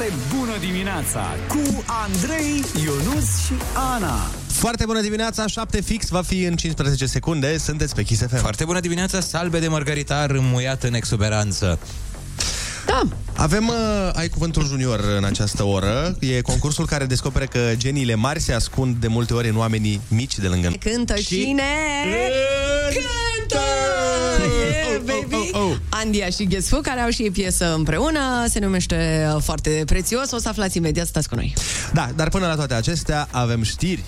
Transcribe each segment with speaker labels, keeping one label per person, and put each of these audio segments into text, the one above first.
Speaker 1: Foarte bună dimineața cu Andrei, Ionus și Ana.
Speaker 2: Foarte bună dimineața, 7 fix va fi în 15 secunde, sunteți pe Kiss FM.
Speaker 3: Foarte bună dimineața, salbe de margaritar înmuiat în exuberanță.
Speaker 2: Da. Avem uh, Ai Cuvântul Junior în această oră. E concursul care descoperă că geniile mari se ascund de multe ori în oamenii mici de lângă noi.
Speaker 4: Cântă și... cine? Cântă! Yeah, baby! Oh, oh, oh. Andia și Ghesu, care au și ei piesă împreună, se numește uh, Foarte Prețios. O să aflați imediat, stați cu noi.
Speaker 2: Da, dar până la toate acestea avem știri.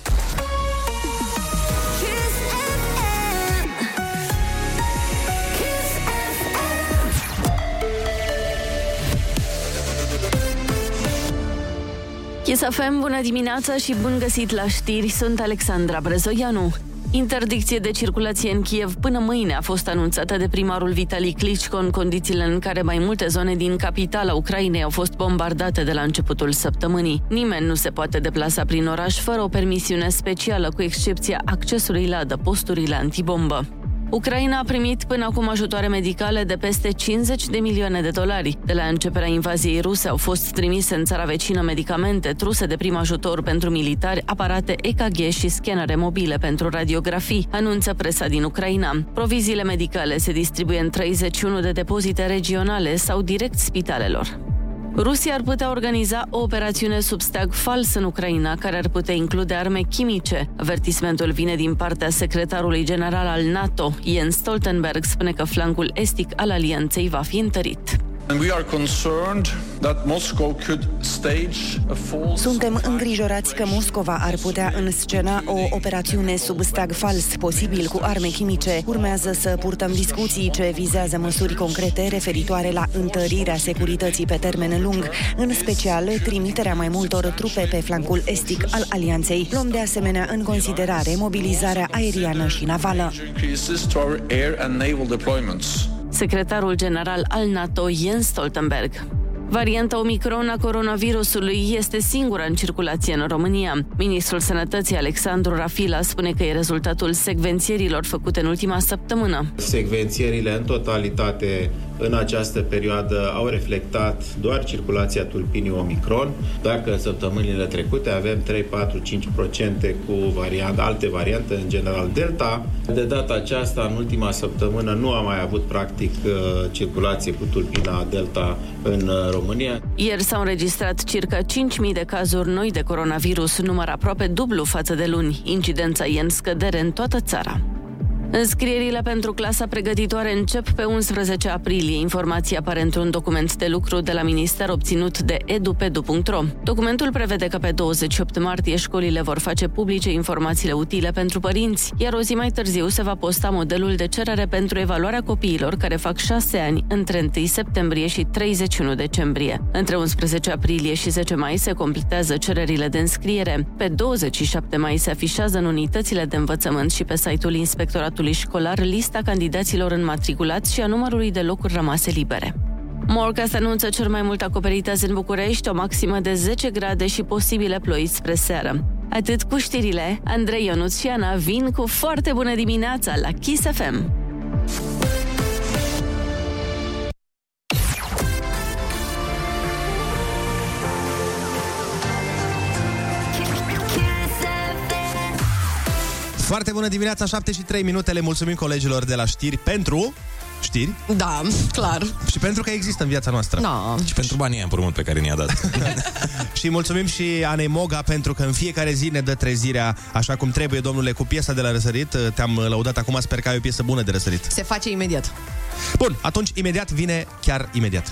Speaker 5: Chisafem, bună dimineața și bun găsit la știri, sunt Alexandra Brezoianu. Interdicție de circulație în Kiev până mâine a fost anunțată de primarul Vitali Klitschko în condițiile în care mai multe zone din capitala Ucrainei au fost bombardate de la începutul săptămânii. Nimeni nu se poate deplasa prin oraș fără o permisiune specială, cu excepția accesului la adăposturile antibombă. Ucraina a primit până acum ajutoare medicale de peste 50 de milioane de dolari. De la începerea invaziei ruse au fost trimise în țara vecină medicamente, truse de prim ajutor pentru militari, aparate EKG și scanere mobile pentru radiografii, anunță presa din Ucraina. Proviziile medicale se distribuie în 31 de depozite regionale sau direct spitalelor. Rusia ar putea organiza o operațiune sub steag fals în Ucraina, care ar putea include arme chimice. Avertismentul vine din partea secretarului general al NATO, Jens Stoltenberg, spune că flancul estic al alianței va fi întărit.
Speaker 6: Suntem îngrijorați că Moscova ar putea înscena o operațiune sub stag fals, posibil cu arme chimice. Urmează să purtăm discuții ce vizează măsuri concrete referitoare la întărirea securității pe termen lung, în special trimiterea mai multor trupe pe flancul estic al alianței. Luăm de asemenea în considerare mobilizarea aeriană și navală.
Speaker 5: Secretarul general al NATO, Jens Stoltenberg. Varianta Omicron a coronavirusului este singura în circulație în România. Ministrul Sănătății Alexandru Rafila spune că e rezultatul secvențierilor făcute în ultima săptămână.
Speaker 7: Secvențierile în totalitate în această perioadă au reflectat doar circulația tulpinii Omicron. Dacă săptămânile trecute avem 3, 4, 5% cu variante, alte variante, în general Delta, de data aceasta, în ultima săptămână, nu am mai avut practic uh, circulație cu tulpina Delta în uh, România.
Speaker 5: Ieri s-au înregistrat circa 5.000 de cazuri noi de coronavirus, număr aproape dublu față de luni. Incidența e în scădere în toată țara. Înscrierile pentru clasa pregătitoare încep pe 11 aprilie. Informația apare într-un document de lucru de la minister obținut de edupedu.ro. Documentul prevede că pe 28 martie școlile vor face publice informațiile utile pentru părinți, iar o zi mai târziu se va posta modelul de cerere pentru evaluarea copiilor care fac 6 ani între 1 septembrie și 31 decembrie. Între 11 aprilie și 10 mai se completează cererile de înscriere. Pe 27 mai se afișează în unitățile de învățământ și pe site-ul Inspectoratului Institutului Școlar lista candidaților înmatriculați și a numărului de locuri rămase libere. Morca se anunță cel mai mult acoperite azi în București, o maximă de 10 grade și posibile ploi spre seară. Atât cu știrile, Andrei Ionuț și Ana vin cu foarte bună dimineața la Kiss FM.
Speaker 2: Foarte bună dimineața, 7 și 3 minute. Le mulțumim colegilor de la știri pentru știri.
Speaker 4: Da, clar.
Speaker 2: Și pentru că există în viața noastră.
Speaker 4: Da.
Speaker 3: Și pentru banii împrumut pe care ne-a dat.
Speaker 2: și mulțumim și Anei Moga pentru că în fiecare zi ne dă trezirea așa cum trebuie, domnule, cu piesa de la răsărit. Te-am lăudat acum, sper că ai o piesă bună de răsărit.
Speaker 4: Se face imediat.
Speaker 2: Bun, atunci imediat vine chiar imediat.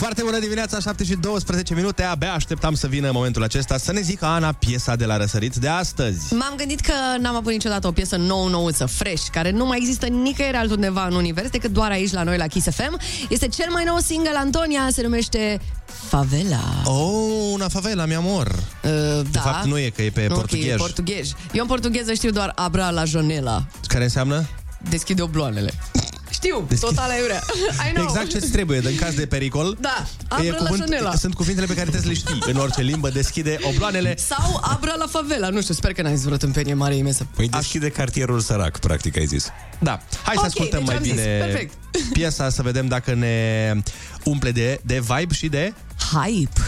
Speaker 2: Foarte bună dimineața, 7 și 12 minute. Abia așteptam să vină momentul acesta să ne zică Ana piesa de la răsărit de astăzi.
Speaker 4: M-am gândit că n-am avut niciodată o piesă nou-nouță, fresh, care nu mai există nicăieri altundeva în univers decât doar aici la noi la Kiss FM. Este cel mai nou single, Antonia, se numește Favela.
Speaker 2: Oh, una favela, mi amor. Uh, de
Speaker 4: da.
Speaker 2: fapt nu e, că e pe
Speaker 4: nu,
Speaker 2: portughez.
Speaker 4: Okay, portughez. Eu în portugheză știu doar abra la jonela.
Speaker 2: Care înseamnă?
Speaker 4: Deschide obloanele. Știu, total aiurea. I know.
Speaker 2: Exact ce trebuie, în caz de pericol.
Speaker 4: Da, abră
Speaker 2: e
Speaker 4: la Șanela.
Speaker 2: sunt cuvintele pe care trebuie să le știi în orice limbă. Deschide obloanele.
Speaker 4: Sau abra la favela. Nu știu, sper că n-ai zis vreo tâmpenie mare imensă.
Speaker 3: Păi deschide cartierul sărac, practic ai zis.
Speaker 2: Da. Hai să
Speaker 4: Ok,
Speaker 2: ascultăm
Speaker 4: deci
Speaker 2: mai
Speaker 4: am zis.
Speaker 2: bine
Speaker 4: Perfect.
Speaker 2: piesa, să vedem dacă ne umple de, de vibe și de...
Speaker 4: Hype.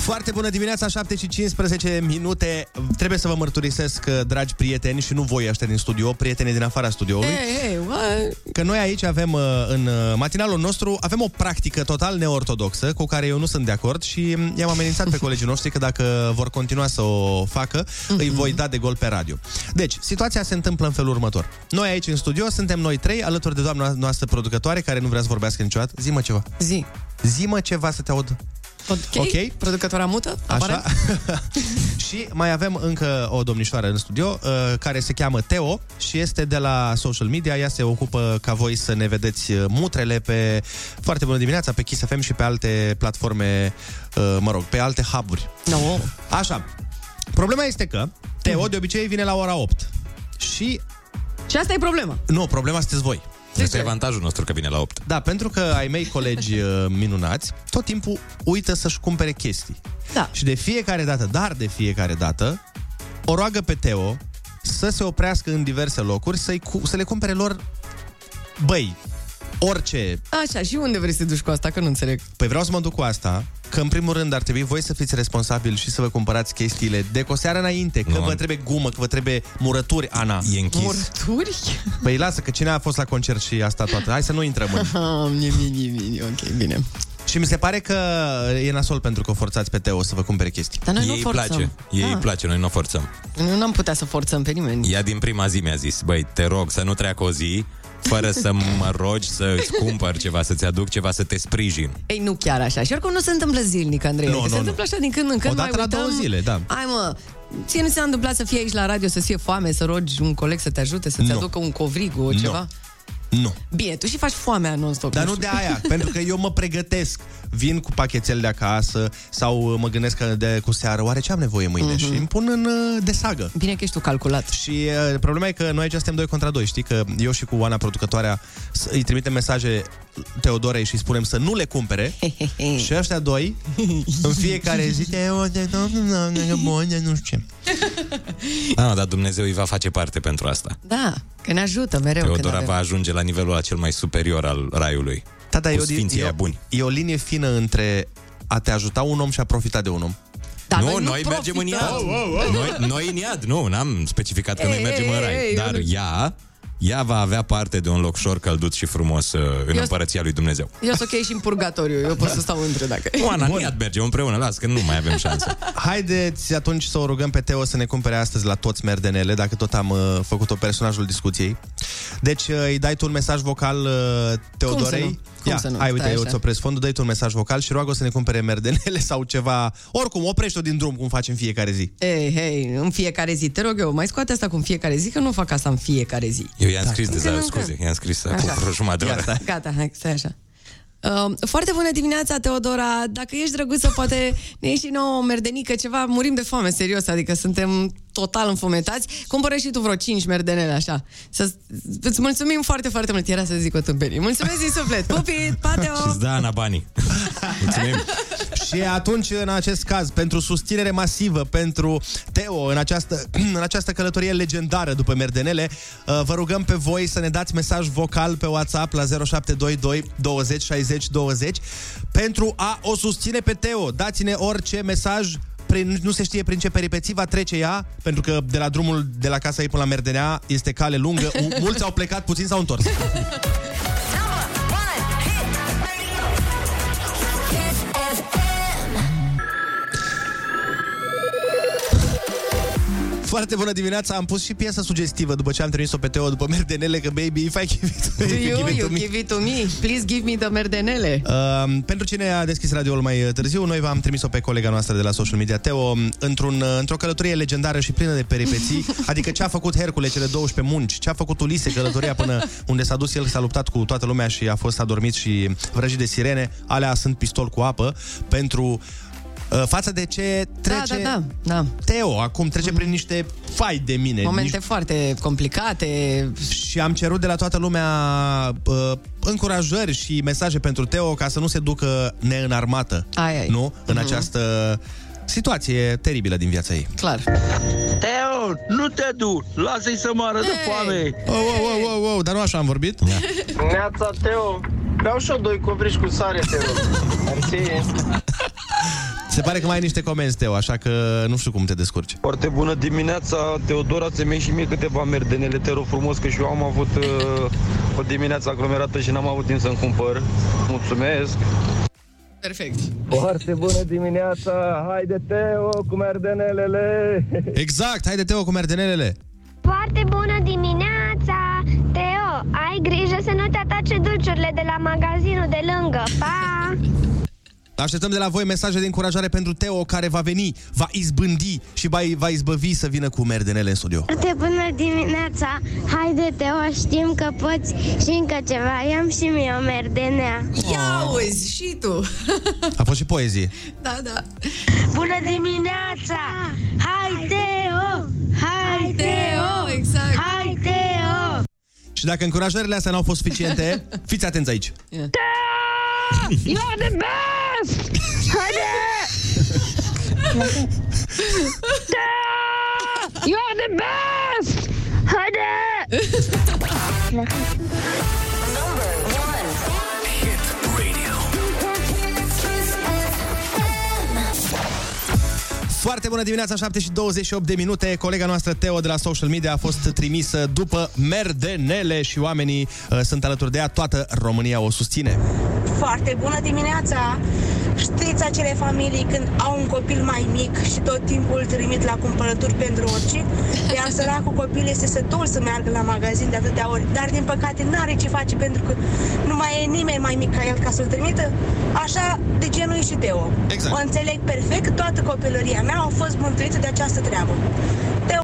Speaker 2: Foarte bună dimineața, 7 și 15 minute. Trebuie să vă mărturisesc, dragi prieteni, și nu voi ăștia din studio, prietenii din afara studioului,
Speaker 4: Hey, hey, what?
Speaker 2: că noi aici avem, uh, în uh, matinalul nostru, avem o practică total neortodoxă cu care eu nu sunt de acord și mm, i-am amenințat pe colegii noștri că dacă vor continua să o facă, îi voi da de gol pe radio. Deci, situația se întâmplă în felul următor. Noi aici în studio suntem noi trei, alături de doamna noastră producătoare, care nu vrea să vorbească niciodată. Zi-mă ceva.
Speaker 4: Zi.
Speaker 2: Zi-mă ceva să te aud.
Speaker 4: Ok?
Speaker 2: Ok.
Speaker 4: Producătoarea mută?
Speaker 2: Așa.
Speaker 4: Apare?
Speaker 2: și mai avem încă o domnișoară în studio uh, care se cheamă Teo și este de la social media. Ea se ocupă ca voi să ne vedeți uh, mutrele pe foarte bună dimineața, pe Kiss FM și pe alte platforme, uh, mă rog, pe alte hub-uri.
Speaker 4: No.
Speaker 2: Așa. Problema este că Teo de obicei vine la ora 8. Și
Speaker 4: Și asta e problema.
Speaker 2: nu, problema sunteți voi.
Speaker 3: Asta e avantajul nostru că vine la 8.
Speaker 2: Da, pentru că ai mei colegi uh, minunați, tot timpul uită să-și cumpere chestii.
Speaker 4: Da.
Speaker 2: Și de fiecare dată, dar de fiecare dată, o roagă pe Teo să se oprească în diverse locuri, să-i cu- să le cumpere lor, băi, orice.
Speaker 4: Așa, și unde vrei să te duci cu asta? Că nu înțeleg.
Speaker 2: Păi vreau să mă duc cu asta, că în primul rând ar trebui voi să fiți responsabili și să vă cumpărați chestiile de cu o seară înainte, că
Speaker 3: Nu.
Speaker 2: vă trebuie gumă, că vă trebuie murături, Ana.
Speaker 3: E închis.
Speaker 4: Murturi?
Speaker 2: Păi lasă, că cine a fost la concert și asta toată? Hai să nu intrăm în...
Speaker 4: Ah, nimi, nimi, ok, bine.
Speaker 2: Și mi se pare că e nasol pentru că o forțați pe Teo să vă cumpere chestii.
Speaker 4: Dar noi nu
Speaker 3: Ei îi
Speaker 4: forțăm.
Speaker 3: place. Ei îi
Speaker 4: Ah.
Speaker 3: place, noi nu o forțăm.
Speaker 4: Nu n-am putea să forțăm pe nimeni.
Speaker 3: Ea din prima zi mi-a zis, băi, te rog să nu treacă o zi fără să mă rogi să-ți cumpăr ceva, să-ți aduc ceva, să te sprijin.
Speaker 4: Ei, nu chiar așa. Și oricum nu se întâmplă zilnic, Andrei.
Speaker 2: Nu,
Speaker 4: Adică
Speaker 2: nu,
Speaker 4: se întâmplă așa din când în când.
Speaker 2: O dată
Speaker 4: mai
Speaker 2: la
Speaker 4: uităm.
Speaker 2: două zile, da.
Speaker 4: Hai mă, ție nu ți-a întâmplat să fii aici la radio, să-ți fie foame, să rogi un coleg să te ajute, să-ți
Speaker 2: Nu.
Speaker 4: aducă un covrig o ceva?
Speaker 2: Nu.
Speaker 4: Bine, tu și faci foamea non-stop.
Speaker 2: Dar nu
Speaker 4: știu.
Speaker 2: de aia, pentru că eu mă pregătesc. Vin cu pachetel de acasă sau uh, mă gândesc că de cu seară, oare ce am nevoie mâine?
Speaker 4: Mhm.
Speaker 2: Mm-hmm. Și îmi pun în uh, de sagă.
Speaker 4: Bine că ești tu calculat.
Speaker 2: Și uh, problema e că noi aici suntem doi contra doi, știi? Că eu și cu Oana, producătoarea, s- îi trimitem mesaje Teodorei și îi spunem să nu le cumpere și ăștia doi, în fiecare zi, Teo, te dau, nu, nu, bun, nu știu ce.
Speaker 3: Ah, dar Dumnezeu îi va face parte pentru asta.
Speaker 4: Da, că ne ajută mereu. când
Speaker 3: Teodora
Speaker 4: avem.
Speaker 3: va ajunge la nivelul acel mai superior al raiului.
Speaker 2: Da, da,
Speaker 3: Cu
Speaker 2: e o,
Speaker 3: sfinții
Speaker 2: e,
Speaker 3: aia
Speaker 2: o,
Speaker 3: buni.
Speaker 2: e o linie fină între a te ajuta un om și a profita de un om.
Speaker 4: Dar
Speaker 3: nu,
Speaker 4: noi
Speaker 3: noi,
Speaker 4: nu
Speaker 3: mergem în iad.
Speaker 4: profităm.
Speaker 3: Noi, noi în iad, nu, n-am specificat că
Speaker 4: Ei,
Speaker 3: noi mergem
Speaker 4: ei,
Speaker 3: în rai.
Speaker 4: ei,
Speaker 3: dar
Speaker 4: eu nu-
Speaker 3: ea, ea va avea parte de un locșor călduț și frumos uh, în
Speaker 4: Eu-
Speaker 3: împărăția lui Dumnezeu.
Speaker 4: Eu sunt ok și în purgatoriu. Eu pot să stau între dacă...
Speaker 3: Oana, în iad mergem împreună, las că nu mai avem șansă.
Speaker 2: Haideți atunci să o rugăm pe Teo să ne cumpere astăzi la toți merdenele, dacă tot am uh, făcut-o personajul discuției. Deci uh, îi dai tu un mesaj vocal uh, Teodorei.
Speaker 4: Cum să nu? Cum
Speaker 2: Ia,
Speaker 4: să nu?
Speaker 2: hai, uite,
Speaker 4: Stai
Speaker 2: eu
Speaker 4: așa.
Speaker 2: ți opresc fondul, dai tu un mesaj vocal și roagă să ne cumpere merdenele sau ceva. Oricum, oprește-o din drum, cum facem fiecare zi.
Speaker 4: Ei, hei, în fiecare zi, te rog eu, mai scoate asta cu în fiecare zi, că nu fac asta în fiecare zi.
Speaker 3: Eu i-am scris
Speaker 4: Încă
Speaker 3: deja,
Speaker 4: nu,
Speaker 3: scuze,
Speaker 4: încă.
Speaker 3: i-am scris acum
Speaker 4: Așa.
Speaker 3: vreo jumătate de oră.
Speaker 4: Gata, hai, stai așa. Uh, foarte bună dimineața, Teodora. Dacă ești drăguță, poate ne ieși și nouă o merdenică, ceva, murim de foame, serios, adică suntem total înfometați. Cumpără și tu vreo 5 merdenele, așa. Să, îți mulțumim foarte, foarte mult. Era să zic o tâmpenie. Mulțumesc din suflet. Pupi, pateo!
Speaker 3: Și-ți da Ana banii. Mulțumim.
Speaker 2: Și atunci, în acest caz, pentru susținere masivă pentru Teo în această, în această călătorie legendară după Merdenele, uh, vă rugăm pe voi să ne dați mesaj vocal pe WhatsApp la 0722 20 60 20 pentru a o susține pe Teo. Dați-ne orice mesaj prin, nu se știe prin ce peripeții va trece ea, pentru că de la drumul de la casa ei până la Merdenea este cale lungă. Mulți au plecat, puțin s-au întors. Foarte bună dimineața, am pus și piesă sugestivă după ce am trimis-o pe Teo după Merdenele, că baby, if I give it,
Speaker 4: Do
Speaker 2: if
Speaker 4: you,
Speaker 2: give it
Speaker 4: you
Speaker 2: to me.
Speaker 4: give it to me. Please give me the merdenele.
Speaker 2: Uh, pentru cine a deschis radioul mai târziu, noi v-am trimis-o pe colega noastră de la social media, Teo, într-un, uh, într-o călătorie legendară și plină de peripeții, adică ce a făcut Hercule cele 12 munci, ce a făcut Ulise călătoria până unde s-a dus el, s-a luptat cu toată lumea și a fost adormit și vrăjit de sirene, alea sunt pistol cu apă pentru uh, față de ce trece
Speaker 4: Da, da, da, da.
Speaker 2: Teo. Acum trece prin niște fai de mine.
Speaker 4: Momente foarte complicate.
Speaker 2: Și am cerut de la toată lumea uh, încurajări și mesaje pentru Teo ca să nu se ducă neînarmată.
Speaker 4: Ai, ai.
Speaker 2: Nu? În
Speaker 4: Mhm.
Speaker 2: această situație teribilă din viața ei.
Speaker 4: Clar.
Speaker 8: Teo, nu te du! Lasă-i să moară de foame!
Speaker 2: Oh, oh, oh, oh, oh, dar nu așa am vorbit.
Speaker 9: Neața, Teo. Vreau și eu doi covriși cu sare, Teo. Mersi.
Speaker 2: Se pare că mai ai niște comenzi, Teo, așa că nu știu cum te descurci.
Speaker 8: Foarte bună dimineața, Teodora, să-mi iei și mie câteva merdenele, te rog frumos, că și eu am avut uh, o dimineață aglomerată și n-am avut timp să-mi cumpăr. Mulțumesc!
Speaker 4: Perfect.
Speaker 9: Foarte bună dimineața. Haide, Teo, cu merdenelele.
Speaker 2: Exact, haide Teo cu merdenelele.
Speaker 10: Foarte bună dimineața! Teo, ai grijă să nu te atace dulciurile de la magazinul de lângă. Pa!
Speaker 2: Așteptăm de la voi mesaje de încurajare pentru Teo care va veni, va izbândi și va, va izbăvi să vină cu merdenele în studio.
Speaker 10: Foarte bună dimineața! Haide, Teo, știm că poți și încă ceva. Ia-mi și mie o merdenea.
Speaker 4: Ia uzi, și tu.
Speaker 2: A fost și poezie.
Speaker 4: Da, da.
Speaker 10: Bună dimineața! Hai, Teo! Hai,
Speaker 4: Teo, exact.
Speaker 10: Hai, Teo!
Speaker 2: Și dacă încurajările astea n-au fost suficiente, fiți atenți aici.
Speaker 10: You're the best! Haide! You're the best! Haide!
Speaker 2: Foarte bună dimineața, 7 și 28 de minute. Colega noastră Teo de la social media a fost trimisă după merdenele și oamenii uh, sunt alături de ea. Toată România o susține.
Speaker 11: Foarte bună dimineața! Știți acele familii când au un copil mai mic și tot timpul îl trimit la cumpărături pentru orice? Iar săracul copil este sătul să meargă la magazin de atâtea ori, dar din păcate n-are ce face pentru că nu mai e nimeni mai mic ca el ca să-l trimită. Așa de genul e și Teo.
Speaker 2: Exact.
Speaker 11: O înțeleg perfect, toată copilăria mea a fost mântuită de această treabă. Teo,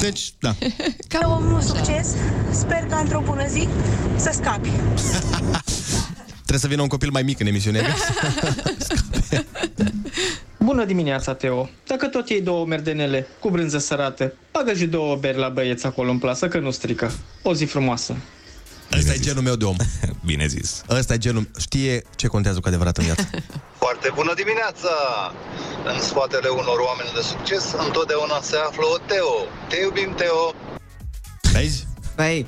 Speaker 2: Deci, da.
Speaker 11: Teo, mult succes! Sper că într-o bună zi să scapi.
Speaker 2: Trebuie să vină un copil mai mic în emisiune.
Speaker 9: Bună dimineața, Teo. Dacă tot iei două merdenele cu brânză sărată, bagă și două beri la băieți acolo în plasă, că nu strică. O zi frumoasă.
Speaker 2: Ăsta e genul meu de om.
Speaker 3: Bine zis.
Speaker 2: Ăsta e genul... Știe ce contează cu adevărat în viață.
Speaker 12: Foarte bună dimineața! În spatele unor oameni de succes întotdeauna se află o Teo. Te iubim, Teo!
Speaker 2: Vezi?
Speaker 4: Băi.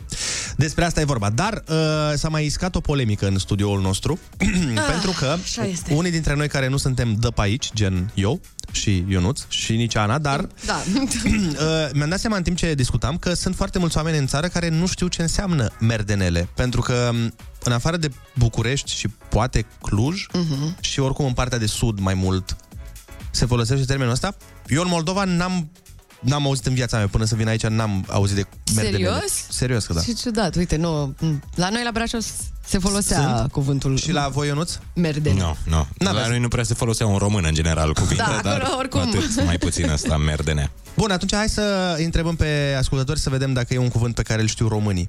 Speaker 2: Despre asta e vorba. Dar uh, s-a mai iscat o polemică în studioul nostru, pentru că
Speaker 4: Ah, așa este.
Speaker 2: unii dintre noi care nu suntem dă pe aici, gen eu și Ionuț și nici Ana, dar
Speaker 4: Da.
Speaker 2: uh, mi-am dat seama în timp ce discutam că sunt foarte mulți oameni în țară care nu știu ce înseamnă merdenele, pentru că m, în afară de București și poate Cluj
Speaker 4: Mhm.
Speaker 2: și oricum în partea de sud mai mult se folosește termenul ăsta, eu în Moldova n-am N-am auzit în viața mea până să vin aici, n-am auzit de merdenele.
Speaker 4: Serios?
Speaker 2: Serios că da.
Speaker 4: Ce ciudat, uite, nu, la noi la Brașov se folosea
Speaker 2: Sunt?
Speaker 4: cuvântul
Speaker 2: Și la voi, Ionuț?
Speaker 4: merdene.
Speaker 3: Nu, nu. La noi nu prea se foloseau în român, în general, cuvinte,
Speaker 4: Da,
Speaker 3: dar
Speaker 4: acolo oricum.
Speaker 3: atât, mai puțin asta, merdene.
Speaker 2: Bun, atunci hai să îi întrebăm pe ascultători să vedem dacă e un cuvânt pe care îl știu românii.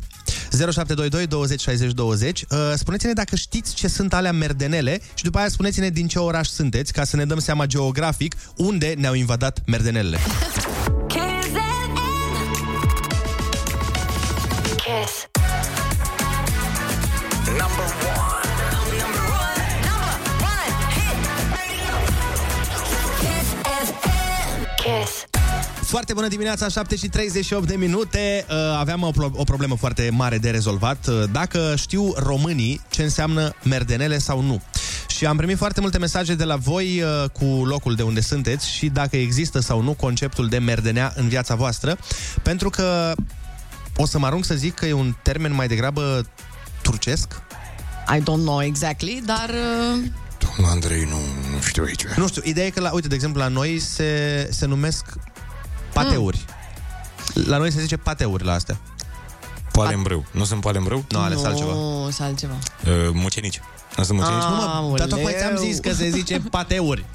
Speaker 2: 0722 20 60 20. Uh, spuneți-ne dacă știți ce sunt alea merdenele și după aia spuneți-ne din ce oraș sunteți ca să ne dăm seama geografic unde ne-au invadat merdenelele. Foarte bună dimineața, 7 și 38 de minute. Uh, Aveam o, pro- o problemă foarte mare de rezolvat. Uh, Dacă știu românii ce înseamnă merdenele sau nu. Și am primit foarte multe mesaje de la voi uh, cu locul de unde sunteți și dacă există sau nu conceptul de merdenea în viața voastră. Pentru că o să mă arunc să zic că e un termen mai degrabă turcesc.
Speaker 4: I don't know exactly, dar... Uh,
Speaker 3: Domnul Andrei, nu, nu știu aici.
Speaker 2: Nu știu, ideea e că, la, uite, de exemplu, la noi se, se numesc pateuri. La noi se zice pateuri la astea.
Speaker 3: Poalembrâu. Nu sunt poalembrâu?
Speaker 2: Nu, ale sunt altceva.
Speaker 4: Nu, sunt altceva.
Speaker 3: Uh, mucenici. Nu sunt mucenici?
Speaker 2: Nu, mă,
Speaker 4: Aoleu.
Speaker 2: dar tocmai ți-am zis că se zice pateuri.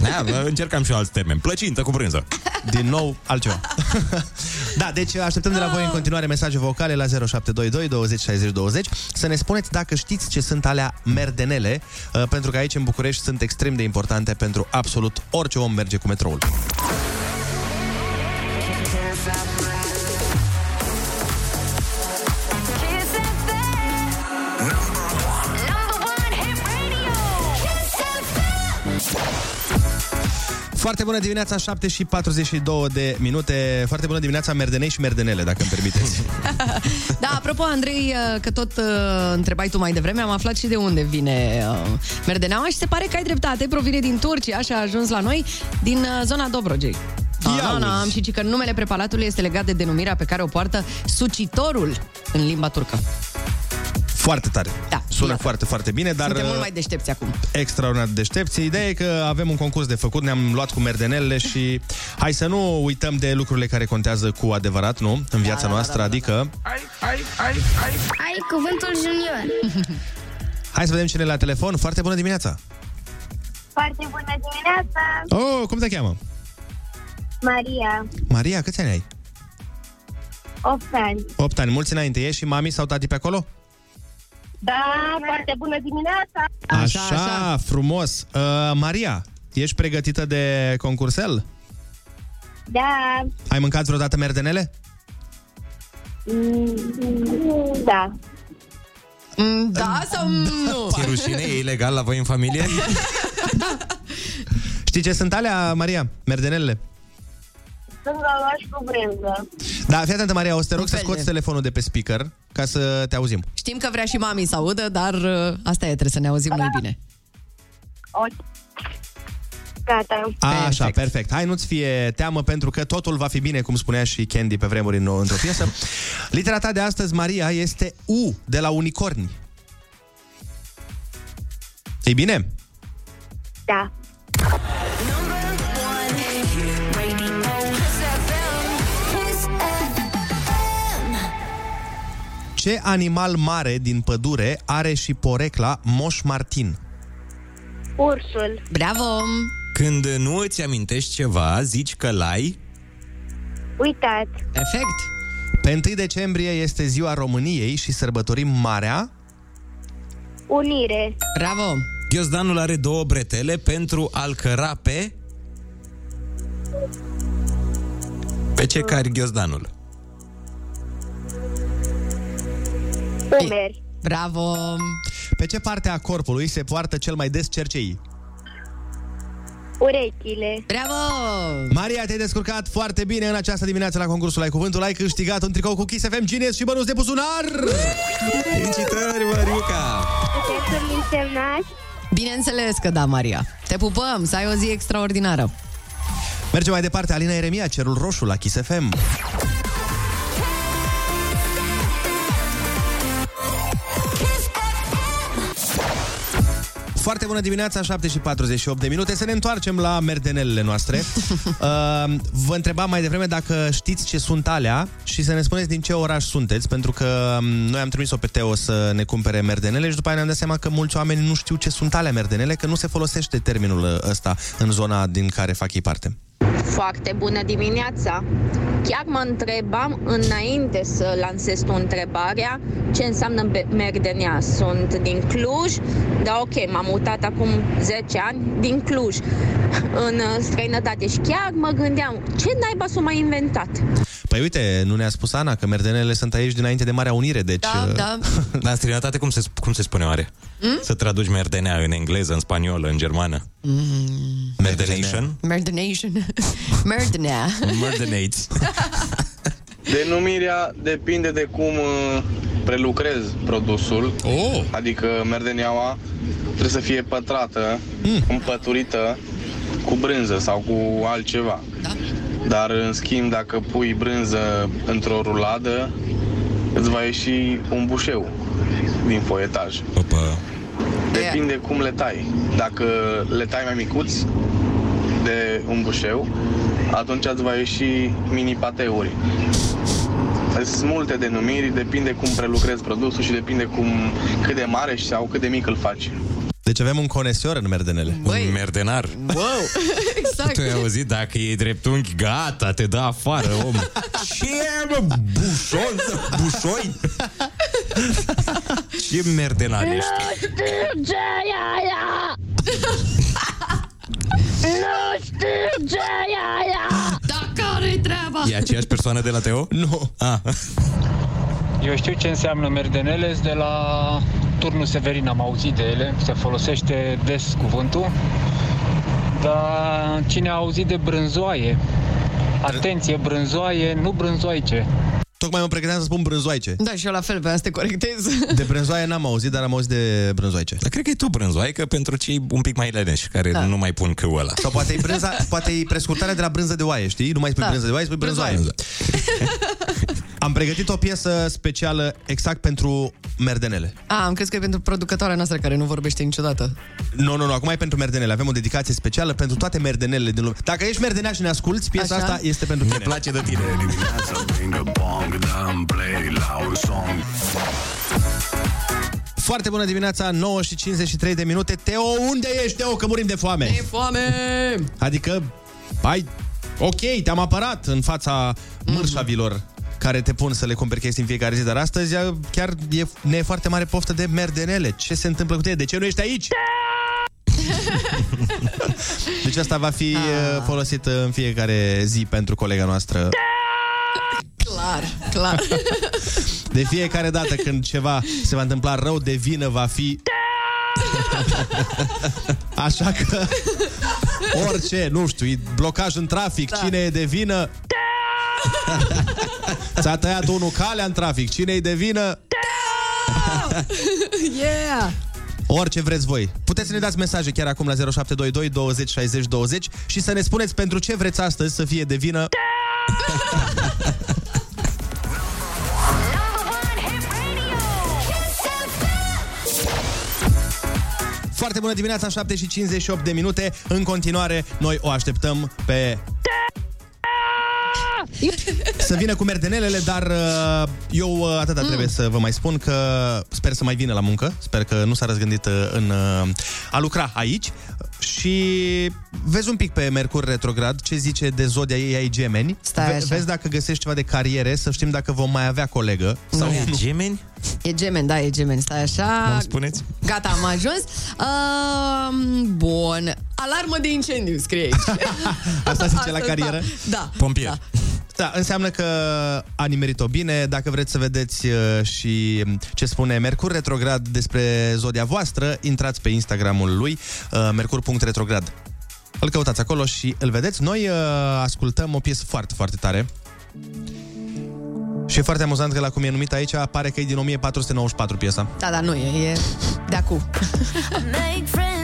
Speaker 3: Da, bă, încercam și eu alți termeni. Plăcintă cu brânză.
Speaker 2: Din nou, altceva. da, deci așteptăm de la voi în continuare mesaje vocale la 0722 20 60 20 să ne spuneți dacă știți ce sunt alea merdenele, uh, pentru că aici în București sunt extrem de importante pentru absolut orice om merge cu metroul. Foarte bună dimineața, 7 și 42 de minute. Foarte bună dimineața, merdenei și merdenele, dacă îmi permiteți.
Speaker 4: Da, apropo, Andrei, uh, că tot uh, întrebai tu mai devreme, am aflat și de unde vine uh, merdeneaua și se pare că ai dreptate, provine din Turcia și a ajuns la noi din uh, zona Dobrogei. Da, da, am și ci că numele preparatului este legat de denumirea pe care o poartă sucitorul în limba turcă.
Speaker 2: Foarte tare.
Speaker 4: Da,
Speaker 2: Sună
Speaker 4: iată.
Speaker 2: foarte, foarte bine, dar
Speaker 4: Suntem mult
Speaker 2: uh,
Speaker 4: mai deștepți acum.
Speaker 2: extraordinar de deștepți. Ideea e că avem un concurs de făcut, ne-am luat cu merdenelele și hai să nu uităm de lucrurile care contează cu adevărat, nu? În viața
Speaker 4: da,
Speaker 2: noastră,
Speaker 4: da, da,
Speaker 2: adică...
Speaker 13: Ai, ai, ai, ai.
Speaker 10: Ai cuvântul junior.
Speaker 2: Hai să vedem cine e la telefon. Foarte bună dimineața!
Speaker 10: Foarte bună dimineața,
Speaker 2: Oh, cum te cheamă?
Speaker 10: Maria,
Speaker 2: Maria, câți ani ai?
Speaker 10: 8 ani.
Speaker 2: 8 ani. Mulți înainte. Ești și mami sau tati pe acolo?
Speaker 10: Da, foarte bună dimineața.
Speaker 2: Așa, așa. frumos. Uh, Maria, ești pregătită de concursel?
Speaker 10: Da,
Speaker 2: Ai mâncat vreodată merdenele?
Speaker 10: mm, da.
Speaker 4: Mm, Da sau nu?
Speaker 3: Ți rușine? E ilegal la voi în familie?
Speaker 2: Știi ce sunt alea, Maria? Merdenelele?
Speaker 10: Sunt galoși cu brânză.
Speaker 2: Da, fii atentă, Maria, o să te rog
Speaker 4: Un
Speaker 2: să
Speaker 4: fel
Speaker 2: scoți
Speaker 4: de-
Speaker 2: telefonul de pe speaker ca să te auzim.
Speaker 4: Știm că vrea și mami să audă, dar uh, asta e, trebuie să ne auzim noi bine.
Speaker 10: Ok. Gata.
Speaker 2: A, Așa, perfect. Hai, nu-ți fie teamă pentru că totul va fi bine, cum spunea și Candy pe vremuri în, într-o piesă. Litera ta de astăzi, Maria, este U de la unicorni. Ei bine?
Speaker 10: Da.
Speaker 2: Ce animal mare din pădure are și porecla Moș Martin?
Speaker 10: Ursul.
Speaker 4: Bravo!
Speaker 3: Când nu îți amintești ceva, zici că l-ai...
Speaker 10: Uitat.
Speaker 4: Perfect!
Speaker 2: Pe 1 decembrie este ziua României și sărbătorim Marea...
Speaker 10: Unire.
Speaker 4: Bravo!
Speaker 3: Ghiozdanul are două bretele pentru a-l căra pe... Pe ce cari ghiozdanul?
Speaker 10: Umeri.
Speaker 4: Bravo!
Speaker 2: Pe ce parte a corpului se poartă cel mai des cerceii?
Speaker 10: Urechile.
Speaker 4: Bravo!
Speaker 2: Maria, te-ai descurcat foarte bine în această dimineață la concursul Ai Cuvântul. Ai câștigat un tricou cu Kiss FM Genius și bănuți de buzunar!
Speaker 3: Felicitări, Mariuca!
Speaker 10: Puteți să-mi însemnați?
Speaker 4: Bineînțeles că da, Maria. Te pupăm, să ai o zi extraordinară.
Speaker 2: Mergem mai departe. Alina Eremia, Cerul Roșu la Kiss FM. Foarte bună dimineața, 7 și 48 de minute. Să ne întoarcem la merdenelele noastre. uh, vă întrebam mai devreme dacă știți ce sunt alea și să ne spuneți din ce oraș sunteți, pentru că um, noi am trimis-o pe Teo să ne cumpere merdenele și după aia ne-am dat seama că mulți oameni nu știu ce sunt alea merdenele, că nu se folosește termenul ăsta în zona din care fac ei parte.
Speaker 14: Foarte bună dimineața! Chiar mă întrebam înainte să lansez tu întrebarea ce înseamnă be- merdenea. Sunt din Cluj, dar ok, m-am mutat acum 10 ani din Cluj în uh, străinătate și chiar mă gândeam ce naiba s-o mai inventat.
Speaker 2: Păi uite, nu ne-a spus Ana că merdenele sunt aici dinainte de Marea Unire, deci...
Speaker 4: Da,
Speaker 2: uh,
Speaker 4: da.
Speaker 3: Dar în străinătate cum se, cum se spune oare?
Speaker 4: Mm?
Speaker 3: Să traduci merdenea în engleză, în spaniolă, în germană.
Speaker 4: Mm.
Speaker 3: Merdenation?
Speaker 4: Merdenation. Merdenea.
Speaker 3: Merdenates.
Speaker 15: Denumirea depinde de cum uh, prelucrezi produsul.
Speaker 3: Oh.
Speaker 15: Adică merdeneaua trebuie să fie pătrată, mm. împăturită cu brânză sau cu altceva.
Speaker 4: Da.
Speaker 15: Dar, în schimb, dacă pui brânză într-o ruladă, îți va ieși un bușeu din foietaj.
Speaker 3: Opa.
Speaker 15: Depinde cum le tai. Dacă le tai mai micuți de un bușeu, atunci îți va ieși mini pateuri. Sunt multe denumiri, depinde cum prelucrezi produsul și depinde cum, cât de mare sau cât de mic îl faci.
Speaker 2: Deci avem un conesor în merdenele.
Speaker 3: Un merdenar.
Speaker 4: Wow, exact.
Speaker 3: Tu ai auzit, dacă e dreptunghi, gata, te dă afară, om. Ce e, mă, bușon, bușoi? Ce merdenar ești?
Speaker 16: știu ce e aia! Nu știu ce e aia!
Speaker 4: Dar care-i treaba?
Speaker 3: E aceeași persoană de la Teo?
Speaker 2: Nu.
Speaker 3: Ah.
Speaker 13: Eu știu ce înseamnă merdenele, sunt de la turnul Severin, am auzit de ele, se folosește des cuvântul. Dar cine a auzit de brânzoaie? Atenție, brânzoaie, nu brânzoaice.
Speaker 2: Tocmai mă pregăteam să spun brânzoaice.
Speaker 4: Da, și eu la fel, vreau să te corectez.
Speaker 2: De brânzoaie n-am auzit, dar am auzit de brânzoaice.
Speaker 3: Dar cred că e tu brânzoaică pentru cei un pic mai leneși, care
Speaker 4: Da.
Speaker 3: nu mai pun câul ăla.
Speaker 2: Sau poate e, brânza, poate e prescurtarea de la brânză de oaie, știi? Nu mai spui
Speaker 4: Da.
Speaker 2: brânză de oaie, spui brânzoaie. Am pregătit o piesă specială exact pentru merdenele.
Speaker 4: A, am crezut că e pentru producătoarea noastră care nu vorbește niciodată.
Speaker 2: Nu, nu, nu, acum e pentru merdenele. Avem o dedicație specială pentru toate merdenelele din lume. Dacă ești merdenea și ne asculti, piesa
Speaker 4: Așa?
Speaker 2: asta este pentru tine.
Speaker 3: Ne place de tine.
Speaker 2: Foarte bună dimineața, 9 și 53 de minute. Teo, unde ești, Teo? Că murim de foame.
Speaker 4: E foame!
Speaker 2: Adică, ai, ok, te-am apărat în fața mărșavilor care te pun să le cumperi chestii în fiecare zi, dar astăzi a, chiar e, ne e foarte mare poftă de merdenele. Ce se întâmplă cu tine? De ce nu ești aici? deci asta va fi ah. folosit în fiecare zi pentru colega noastră.
Speaker 4: Clar, clar.
Speaker 2: De fiecare dată când ceva se va întâmpla rău, de vină va fi... Așa că orice, nu știu, e blocaj în trafic, da. cine e de vină? Ți-a tăiat unul calea în trafic, cine e de vină?
Speaker 4: yeah!
Speaker 2: Orice vreți voi. Puteți să ne dați mesaje chiar acum la 0722 20 60 20 și să ne spuneți pentru ce vreți astăzi să fie de vină. Foarte bună dimineața, 7 și 58 de minute. În continuare, noi o așteptăm pe... Să vină cu merdenelele, dar uh, eu uh, atâta mm. trebuie să vă mai spun că sper să mai vină la muncă. Sper că nu s-a răzgândit uh, în uh, a lucra aici. Și vezi un pic pe Mercur retrograd ce zice de zodia ei ai gemeni.
Speaker 4: Stai așa.
Speaker 2: vezi dacă găsești ceva de cariere, să știm dacă vom mai avea colegă.
Speaker 3: Sau
Speaker 4: Nu.
Speaker 3: nu. gemeni?
Speaker 4: E gemen, da, e gemen. Stai așa.
Speaker 3: Mă spuneți?
Speaker 4: Gata, am ajuns. Uh, bun. Alarmă de incendiu, scrie aici.
Speaker 2: Asta zice la
Speaker 4: Asta,
Speaker 2: carieră?
Speaker 4: Da.
Speaker 3: Pompier.
Speaker 4: Da.
Speaker 2: Da, înseamnă că a nimerit-o bine. Dacă vreți să vedeți uh, și ce spune Mercur Retrograd despre zodia voastră, intrați pe Instagramul lui, uh, mercur.retrograd. Îl căutați acolo și îl vedeți. Noi uh, ascultăm o piesă foarte, foarte tare. Și e foarte amuzant că la cum e numit aici, pare că e din 1494 piesa.
Speaker 4: Da, da, nu e, e de acum.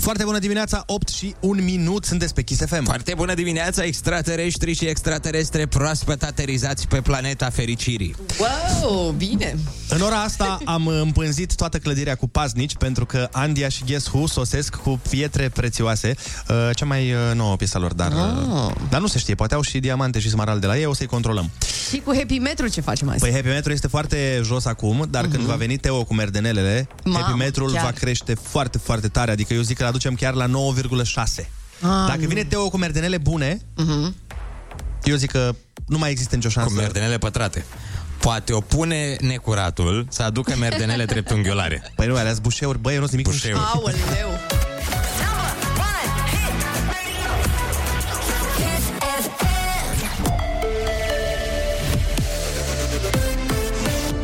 Speaker 2: Foarte bună dimineața, 8 și 1 minut, sunteți pe Kiss FM.
Speaker 3: Foarte bună dimineața, extraterestri și extraterestre proaspăt aterizați pe planeta fericirii.
Speaker 4: Wow, bine.
Speaker 2: În ora asta am împânzit toată clădirea cu paznici pentru că Andia și Guess Who sosesc cu pietre prețioase. Uh, cea mai uh, nouă piesa lor, dar, uh, dar nu se știe. Poate au și diamante și smaralde la ei, o să-i controlăm.
Speaker 4: Și cu Happy Metro ce facem azi?
Speaker 2: Păi Happy Metro este foarte jos acum, dar uh-huh. când va veni Teo cu merdenelele,
Speaker 4: Mamă,
Speaker 2: Happy Metrul
Speaker 4: chiar.
Speaker 2: va crește foarte, foarte tare. Adică eu zic că îl aducem chiar la 9,6.
Speaker 4: Ah,
Speaker 2: Dacă
Speaker 4: nu.
Speaker 2: vine Teo cu merdenele bune,
Speaker 4: Mhm.
Speaker 2: eu zic că nu mai există nicio șansă.
Speaker 3: Cu merdenele pătrate. Poate o pune necuratul să aducă merdenele dreptunghiolare.
Speaker 2: Păi nu, alea sunt bușeuri. Băi, eu nu sunt nimic.
Speaker 3: Bușeuri.
Speaker 4: Aoleu.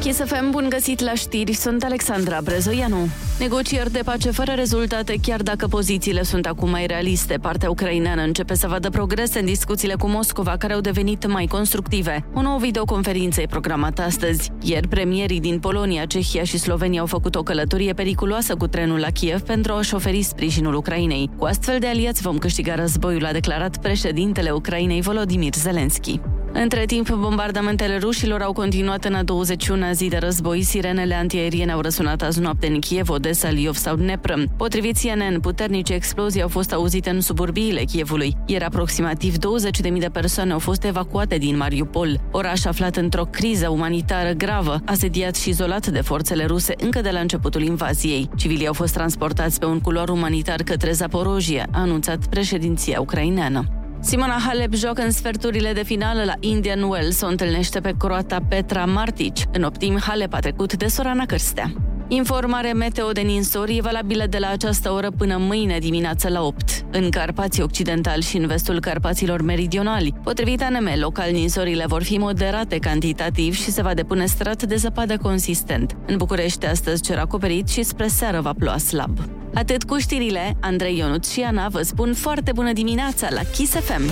Speaker 5: Kiss FM, bun găsit la știri, sunt Alexandra Brezoianu. Negocieri de pace fără rezultate, chiar dacă pozițiile sunt acum mai realiste. Partea ucraineană începe să vadă progrese în discuțiile cu Moscova, care au devenit mai constructive. O nouă videoconferință e programată astăzi. Ieri, premierii din Polonia, Cehia și Slovenia au făcut o călătorie periculoasă cu trenul la Kiev pentru a-și șoferi sprijinul Ucrainei. Cu astfel de aliați vom câștiga războiul, a declarat președintele Ucrainei Volodymyr Zelensky. Între timp, bombardamentele rușilor au continuat în a 21-a zi de război. Sirenele antiaeriene au răsunat azi noapte în Kiev, Odessa, Liov sau Dnepr. Potrivit CNN, puternice explozii au fost auzite în suburbiile Kievului. Ieri aproximativ 20.000 de persoane au fost evacuate din Mariupol, oraș aflat într-o criză umanitară gravă, asediat și izolat de forțele ruse încă de la începutul invaziei. Civilii au fost transportați pe un culoar umanitar către Zaporojie, a anunțat președinția ucraineană. Simona Halep joacă în sferturile de finală la Indian Wells, o întâlnește pe croata Petra Martic. În optim, Halep a trecut de Sorana Cârstea. Informare meteo de ninsori e valabilă de la această oră până mâine dimineață la 8. În Carpații Occidentali și în vestul Carpaților Meridionali, potrivit ANM, local ninsorile vor fi moderate cantitativ și se va depune strat de zăpadă consistent. În București astăzi cer acoperit și spre seară va ploua slab. Atât cu știrile, Andrei Ionut și Ana vă spun foarte bună dimineața la Kiss FM.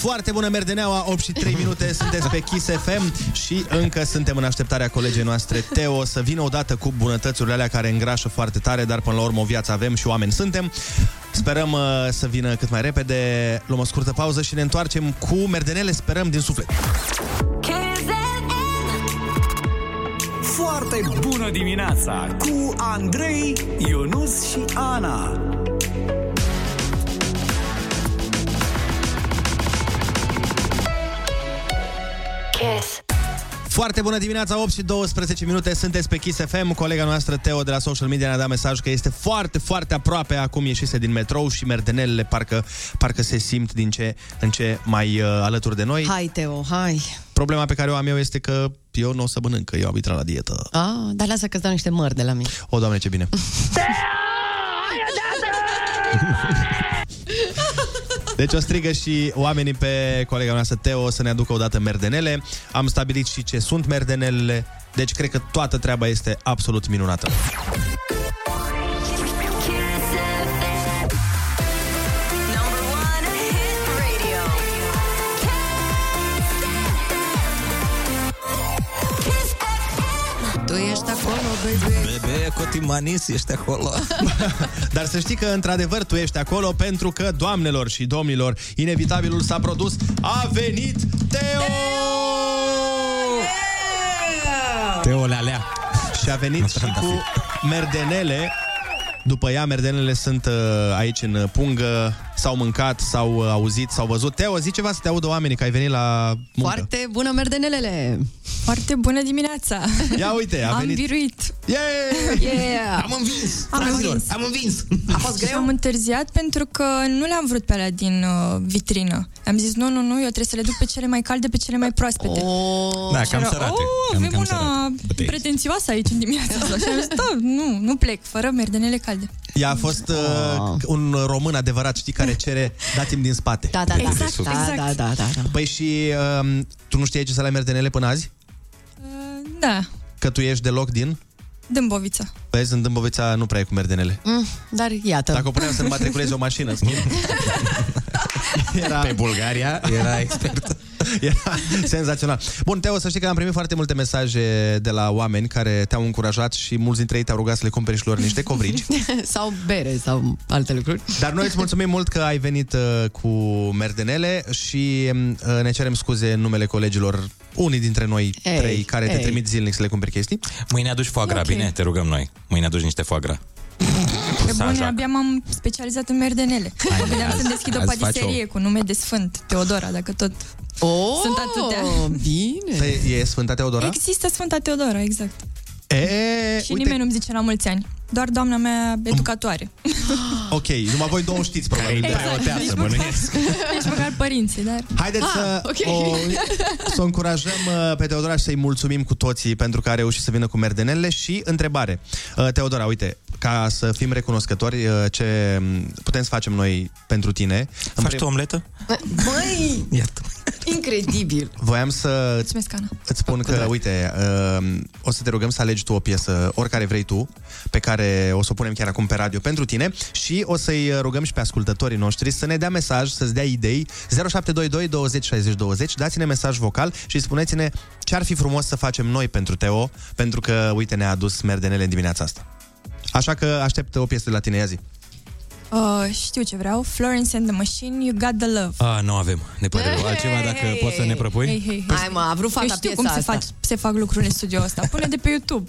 Speaker 2: Foarte bună merdeneaua, 8 și 3 minute, sunteți pe Kiss FM și încă suntem în așteptarea colegei noastre, Teo, să vină odată cu bunătățurile alea care îngrașă foarte tare, dar până la urmă o viață avem și oameni suntem. Sperăm uh, să vină cât mai repede, luăm o scurtă pauză și ne întoarcem cu merdenele, sperăm din suflet.
Speaker 1: Foarte bună dimineața cu Andrei, Ionus și Ana.
Speaker 2: Kiss. Foarte bună dimineața, 8 și 12 minute, sunteți pe Kiss FM. Colega noastră, Teo, de la social media, ne-a dat mesaj că este foarte, foarte aproape. Acum ieșise din metrou și merdenelele parcă, parcă se simt din ce în ce mai uh, alături de noi.
Speaker 4: Hai, Teo, hai.
Speaker 2: Problema pe care o am eu este că eu nu o să mănânc, că eu am intrat la dietă.
Speaker 4: Ah, dar lasă că-ți dau niște măr de la mine.
Speaker 2: O, doamne, ce bine. Deci o strigă și oamenii pe colega noastră Teo să ne aducă odată merdenele. Am stabilit și ce sunt merdenelele, deci cred că toată treaba este absolut minunată.
Speaker 4: Tu ești acolo, baby.
Speaker 3: Bebe, Cotimanis, ești acolo.
Speaker 2: Dar să știi că, într-adevăr, tu ești acolo pentru că, doamnelor și domnilor, inevitabilul s-a produs. A venit Teo!
Speaker 3: Teo Lealea.
Speaker 2: Și a venit și cu merdenele. După ea, merdenele sunt uh, aici în pungă, s-au mâncat, s-au uh, auzit, s-au văzut. Teo, zi ceva să te audă oamenii că ai venit la muncă.
Speaker 4: Foarte bună merdenelele!
Speaker 17: Foarte bună dimineața!
Speaker 2: Ia uite, a
Speaker 17: Am
Speaker 2: venit.
Speaker 17: biruit!
Speaker 2: Yeah!
Speaker 4: Yeah!
Speaker 3: Am învins!
Speaker 17: Am
Speaker 3: Fraților,
Speaker 17: învins.
Speaker 3: am învins!
Speaker 4: A fost
Speaker 17: Și
Speaker 4: greu?
Speaker 17: am întârziat pentru că nu le-am vrut pe alea din uh, vitrină. Am zis, nu, nu, nu, eu trebuie să le duc pe cele mai calde, pe cele mai proaspete.
Speaker 4: Oh,
Speaker 3: Da,
Speaker 17: Și
Speaker 3: cam
Speaker 17: era,
Speaker 3: sărate.
Speaker 17: Oh,
Speaker 3: Cam-
Speaker 17: avem
Speaker 3: cam
Speaker 17: una
Speaker 3: sărate.
Speaker 17: pretențioasă aici în dimineața asta. Și am zis, da, nu, nu plec, fără merdenele calde.
Speaker 2: Ea a fost uh, un român adevărat, știi, care cere dați-mi din spate.
Speaker 4: Da, da, da.
Speaker 17: Exact,
Speaker 4: da,
Speaker 17: exact.
Speaker 4: da, da, da, da.
Speaker 2: Păi și uh, tu nu știai ce să le merdenele până azi?
Speaker 17: Uh, da,
Speaker 2: Că tu ești deloc din?
Speaker 17: Dâmbovița.
Speaker 2: Vezi, în Dâmbovița nu prea e cu merdenele.
Speaker 4: Mm, dar iată.
Speaker 2: Dacă o puneam să matriculezi o mașină, în schimb. Era,
Speaker 3: Pe Bulgaria era expert.
Speaker 2: era senzațional. Bun, Teo, să știi că am primit foarte multe mesaje de la oameni care te-au încurajat și mulți dintre ei te-au rugat să le cumperi și lor niște covrigi.
Speaker 4: sau bere, sau alte lucruri.
Speaker 2: Dar noi îți mulțumim mult că ai venit uh, cu merdenele și uh, ne cerem scuze în numele colegilor, unii dintre noi
Speaker 4: Ei,
Speaker 2: trei care te
Speaker 4: ei.
Speaker 2: trimit zilnic să le cumperi chestii.
Speaker 3: Mâine aduci foagra,
Speaker 17: Ok.
Speaker 3: bine? Te rugăm noi. Mâine aduci niște foagra.
Speaker 17: Pe bune,
Speaker 3: Sajac.
Speaker 17: abia m-am specializat în merdenele.
Speaker 3: Hai,
Speaker 17: Gândeam
Speaker 3: azi-
Speaker 17: să deschid o
Speaker 3: azi faci
Speaker 17: patiserie cu nume de sfânt, Teodora, dacă tot
Speaker 4: Oh,
Speaker 17: sunt atâtea.
Speaker 4: bine.
Speaker 2: Păi, e Sfânta Teodora?
Speaker 17: Există Sfânta Teodora, exact.
Speaker 2: E,
Speaker 17: Și
Speaker 2: uite,
Speaker 17: nimeni nu-mi zice la mulți ani. Doar doamna mea educatoare.
Speaker 2: ok, numai voi două știți probabil. de
Speaker 17: Exact.
Speaker 3: Preoteasă,
Speaker 17: Nici
Speaker 3: bănuiesc.
Speaker 17: Nici măcar părinții, dar...
Speaker 2: Haideți
Speaker 4: Ah,
Speaker 2: să,
Speaker 4: ok.
Speaker 2: o, să o încurajăm uh, pe Teodora și să-i mulțumim cu toții pentru că a reușit să vină cu merdenele și întrebare. Uh, Teodora, uite, ca să fim recunoscători, uh, ce m, putem să facem noi pentru tine? În
Speaker 3: Faci
Speaker 2: prim-
Speaker 3: tu omletă?
Speaker 4: Măi,
Speaker 3: Iată.
Speaker 4: Incredibil.
Speaker 2: Voiam să
Speaker 17: Mulțumesc, Ana.
Speaker 2: îți spun că, uite, uh, o să te rugăm să alegi tu o piesă, oricare vrei tu, pe care o să o punem chiar acum pe radio pentru tine și o să-i rugăm și pe ascultătorii noștri să ne dea mesaj, să-ți dea idei 0722 20 60 20, dați-ne mesaj vocal și spuneți-ne ce ar fi frumos să facem noi pentru Teo, pentru că, uite, ne-a adus merdenele în dimineața asta. Așa că aștept o piesă de la tine, ia zi.
Speaker 17: Uh, știu ce vreau. Florence and the Machine, You Got the Love.
Speaker 3: A, nu avem. Ne pare rău. Altceva dacă poți să ne propui?
Speaker 17: Hei, hei,
Speaker 4: Hai, mă, a vrut fata
Speaker 17: Eu știu
Speaker 4: piesa
Speaker 17: cum se,
Speaker 4: asta.
Speaker 17: fac, se fac lucrurile în studio ăsta. Pune de pe YouTube.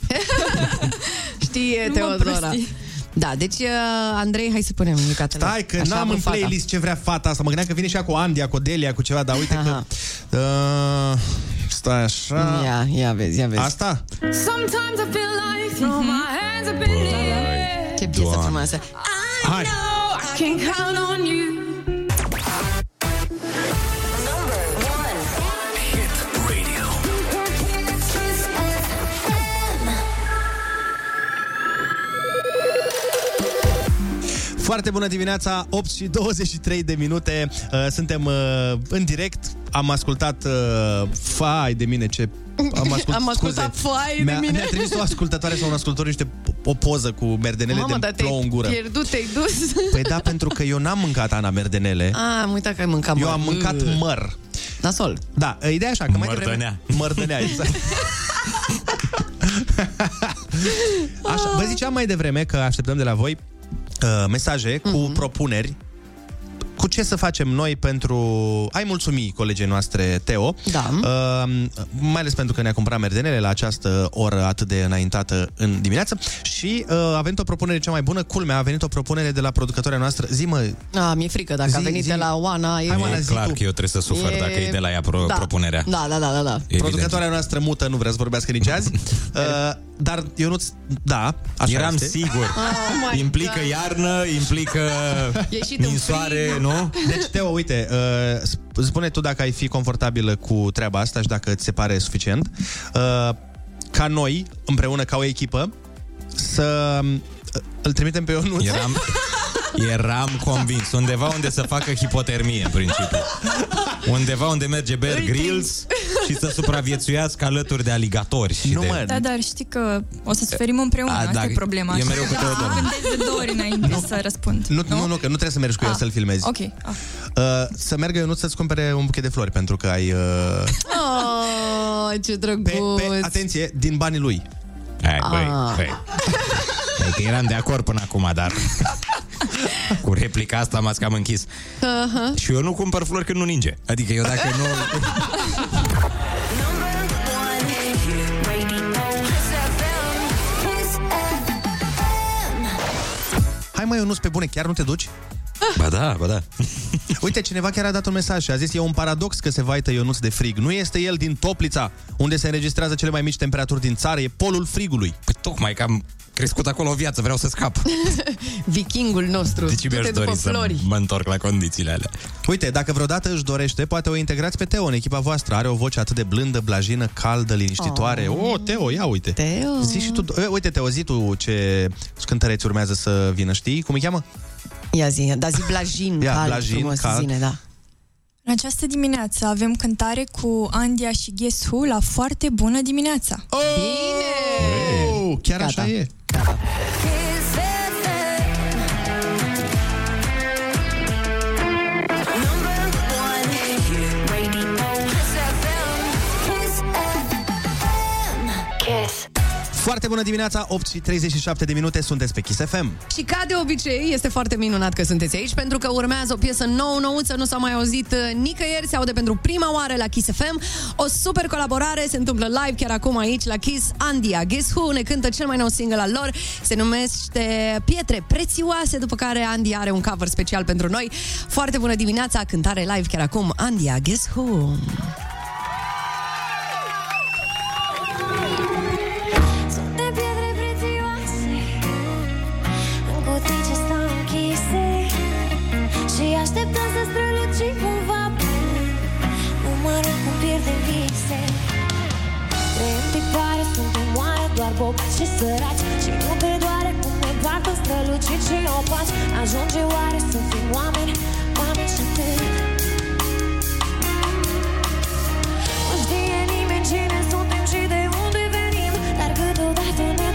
Speaker 4: Știe
Speaker 17: Nu mă
Speaker 4: Teodora.
Speaker 17: prostii.
Speaker 4: Da, deci, uh, Andrei, hai să punem Nicatele.
Speaker 2: Stai că
Speaker 4: Așa a
Speaker 2: n-am
Speaker 4: vrut
Speaker 2: în
Speaker 4: fata.
Speaker 2: playlist ce vrea fata asta. Mă gândeam că vine și ea cu Andia, cu Delia, cu ceva, dar uite că... Uh, stai așa...
Speaker 4: Ia, ia vezi, ia vezi.
Speaker 2: Asta?
Speaker 16: Sometimes I feel like throwing my hands up in the air.
Speaker 4: Ce piesă frumoasă.
Speaker 2: Hai!
Speaker 16: No, I can count on you.
Speaker 2: Foarte bună dimineața, 8 și 23 de minute. Uh, suntem uh, în direct. Am ascultat uh, Fai de mine ce am, ascult,
Speaker 4: Am ascultat
Speaker 2: scuze.
Speaker 4: Fai de
Speaker 2: mi-a,
Speaker 4: mine.
Speaker 2: Mi-a trimis o ascultătoare sau un ascultător niște o poză cu merdenele
Speaker 4: Mamă,
Speaker 2: de
Speaker 4: dar
Speaker 2: plouă în
Speaker 4: te-ai
Speaker 2: gură.
Speaker 4: pierdut, te-ai dus.
Speaker 2: Păi da, pentru că eu n-am mâncat, Ana, merdenele.
Speaker 4: A, am uitat că ai mâncat
Speaker 2: Eu
Speaker 4: măr.
Speaker 2: am mâncat măr.
Speaker 4: Nasol.
Speaker 2: Da, ideea e așa, că mai devreme...
Speaker 3: Mărdănea.
Speaker 2: Mărdănea, exact. Așa, vă ziceam mai devreme că așteptăm de la voi uh, mesaje cu
Speaker 4: Mhm.
Speaker 2: propuneri cu ce să facem noi pentru... Ai mulțumi colegii noastre, Teo.
Speaker 4: Da.
Speaker 2: Uh, mai ales pentru că ne-a cumpărat merdenele la această oră atât de înaintată în dimineață. Și uh, a venit o propunere cea mai bună. Culmea, a venit o propunere de la producătoarea noastră. Zi, mă,
Speaker 4: A, mi-e frică dacă
Speaker 2: Zi,
Speaker 4: a venit
Speaker 2: zi.
Speaker 4: de la Oana. E,
Speaker 2: Hai, mă,
Speaker 3: E
Speaker 2: zi
Speaker 3: clar
Speaker 2: tu.
Speaker 3: că eu trebuie să sufăr dacă e de la ea pro-
Speaker 4: da.
Speaker 3: propunerea.
Speaker 4: Da, da, da, da, da.
Speaker 3: Evident.
Speaker 2: producătoarea noastră mută nu vrea să vorbească nici azi. uh, dar eu nu da, așa
Speaker 3: Eram
Speaker 2: este.
Speaker 3: sigur.
Speaker 4: Oh my
Speaker 3: implică
Speaker 4: God.
Speaker 3: iarnă, implică
Speaker 4: Ieșit în
Speaker 3: ninsoare,
Speaker 4: frig.
Speaker 3: nu?
Speaker 2: Deci, Teo, uite, uh, sp- spune tu dacă ai fi confortabilă cu treaba asta și dacă ți se pare suficient, uh, ca noi, împreună, ca o echipă, să uh, îl trimitem pe Ionuț.
Speaker 3: Eram, eram convins. Undeva unde să facă hipotermie, în principiu. Undeva unde merge Bear Grylls și să supraviețuiască alături de aligatori. Și
Speaker 2: Nu,
Speaker 3: de...
Speaker 2: mă,
Speaker 17: Da, dar știi că o să suferim împreună,
Speaker 3: A,
Speaker 17: asta
Speaker 3: da,
Speaker 17: e problema.
Speaker 3: e mereu
Speaker 17: Așa
Speaker 3: cu
Speaker 17: că
Speaker 3: Teodor.
Speaker 17: Gândesc de două ori înainte să răspund.
Speaker 2: Nu, nu, nu, că nu trebuie să mergi cu el
Speaker 17: Ah,
Speaker 2: să-l filmezi.
Speaker 17: Ok. Ah.
Speaker 2: Uh, să meargă Ionuț să-ți cumpere un buchet de flori, pentru că ai... Uh,
Speaker 4: Oh, ce drăguț.
Speaker 2: pe, pe, atenție, din banii lui.
Speaker 3: Hai, băi,
Speaker 4: Ah.
Speaker 3: băi. Băi, că eram de acord până acum, dar cu replica asta m-ați cam închis.
Speaker 4: Uh-huh.
Speaker 3: Și eu nu cumpăr flori când nu ninge. Adică eu dacă nu...
Speaker 2: Hai mai Ionuț, pe bune, chiar nu te duci?
Speaker 3: Ba da, ba da.
Speaker 2: Uite, cineva chiar a dat un mesaj și a zis e un paradox că se vaită Ionuț de frig. Nu este el din Toplița, unde se înregistrează cele mai mici temperaturi din țară, e polul frigului.
Speaker 3: Păi tocmai că am crescut acolo o viață, vreau să scap.
Speaker 4: Vikingul nostru.
Speaker 3: Deci mi-aș
Speaker 4: Du-te după
Speaker 3: dori să
Speaker 4: flori.
Speaker 3: mă întorc la condițiile alea.
Speaker 2: Uite, dacă vreodată își dorește, poate o integrați pe Teo în echipa voastră. Are o voce atât de blândă, blajină, caldă, liniștitoare. Oh, oh Teo, ia uite.
Speaker 4: Teo.
Speaker 2: Zi și tu, e, uite Teo, zi tu ce cântăreți urmează să vină, știi? Cum îi cheamă?
Speaker 4: Ia zi, da zi blajin,
Speaker 2: Ia,
Speaker 4: cald,
Speaker 2: blajin,
Speaker 4: frumos,
Speaker 2: cald.
Speaker 4: zine, da.
Speaker 17: În această dimineață avem cântare cu Andia și Guess Who la foarte bună dimineața.
Speaker 4: Bine!
Speaker 2: Oh, chiar
Speaker 4: Gata.
Speaker 2: așa e. Foarte bună dimineața, 8 și 37 de minute, sunteți pe Kiss FM.
Speaker 4: Și ca de obicei, este foarte minunat că sunteți aici, pentru că urmează o piesă nouă, nouță, nu s-a mai auzit uh, nicăieri, se aude pentru prima oară la Kiss FM. O super colaborare se întâmplă live chiar acum aici la Kiss. Andia, Guess Who ne cântă cel mai nou single al lor, se numește Pietre Prețioase, după care Andia are un cover special pentru noi. Foarte bună dimineața, cântare live chiar acum, Andia, Guess Who.
Speaker 16: Sunt în umoare doar bob și săraci Și nu te doare cum ne bată strălucit și opaci Ajunge oare să fim oameni, oameni și atât
Speaker 18: Nu știe nimeni
Speaker 16: cine suntem și de unde venim Dar câteodată ne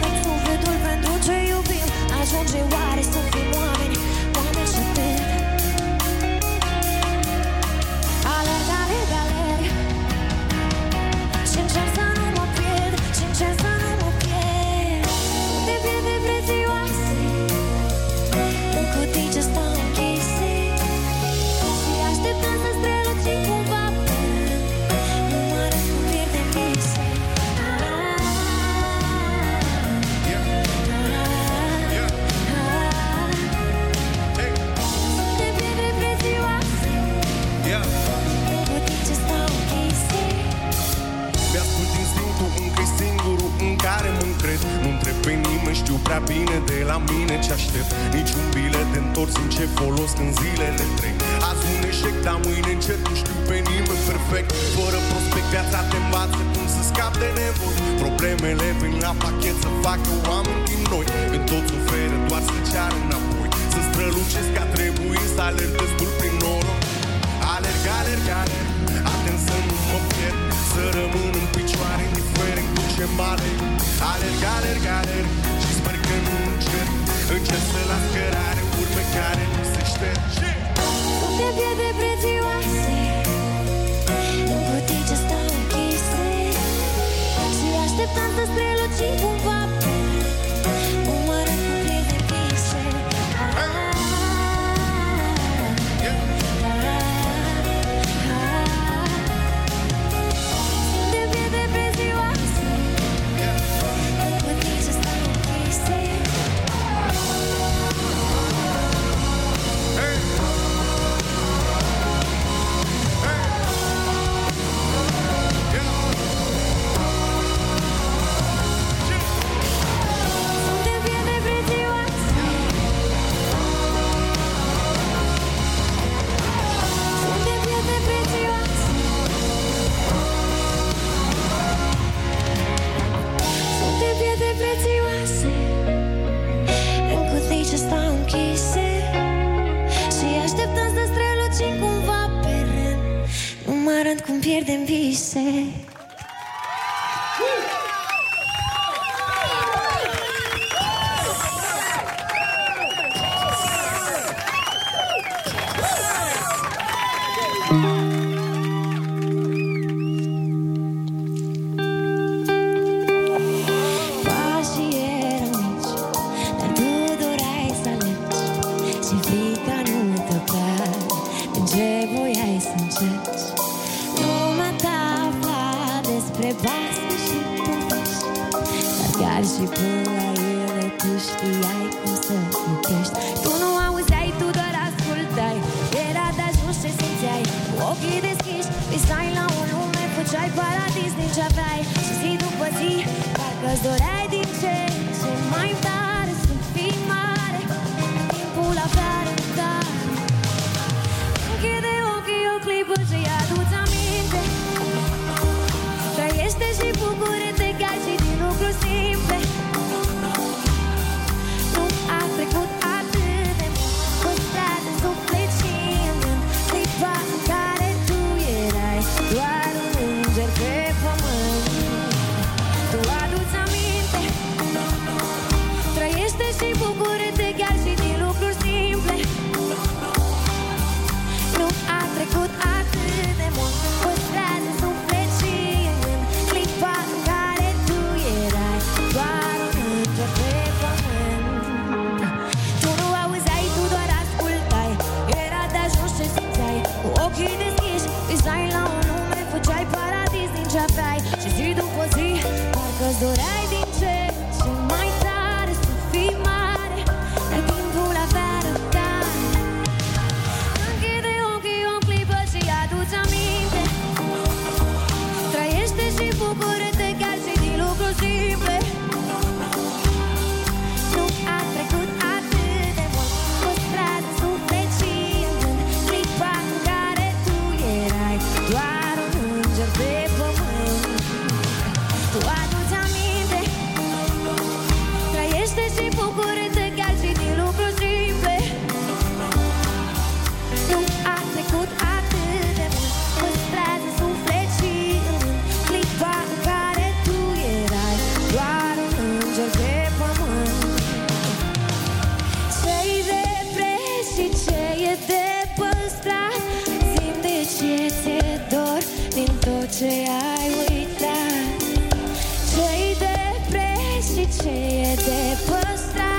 Speaker 16: de
Speaker 19: păstra.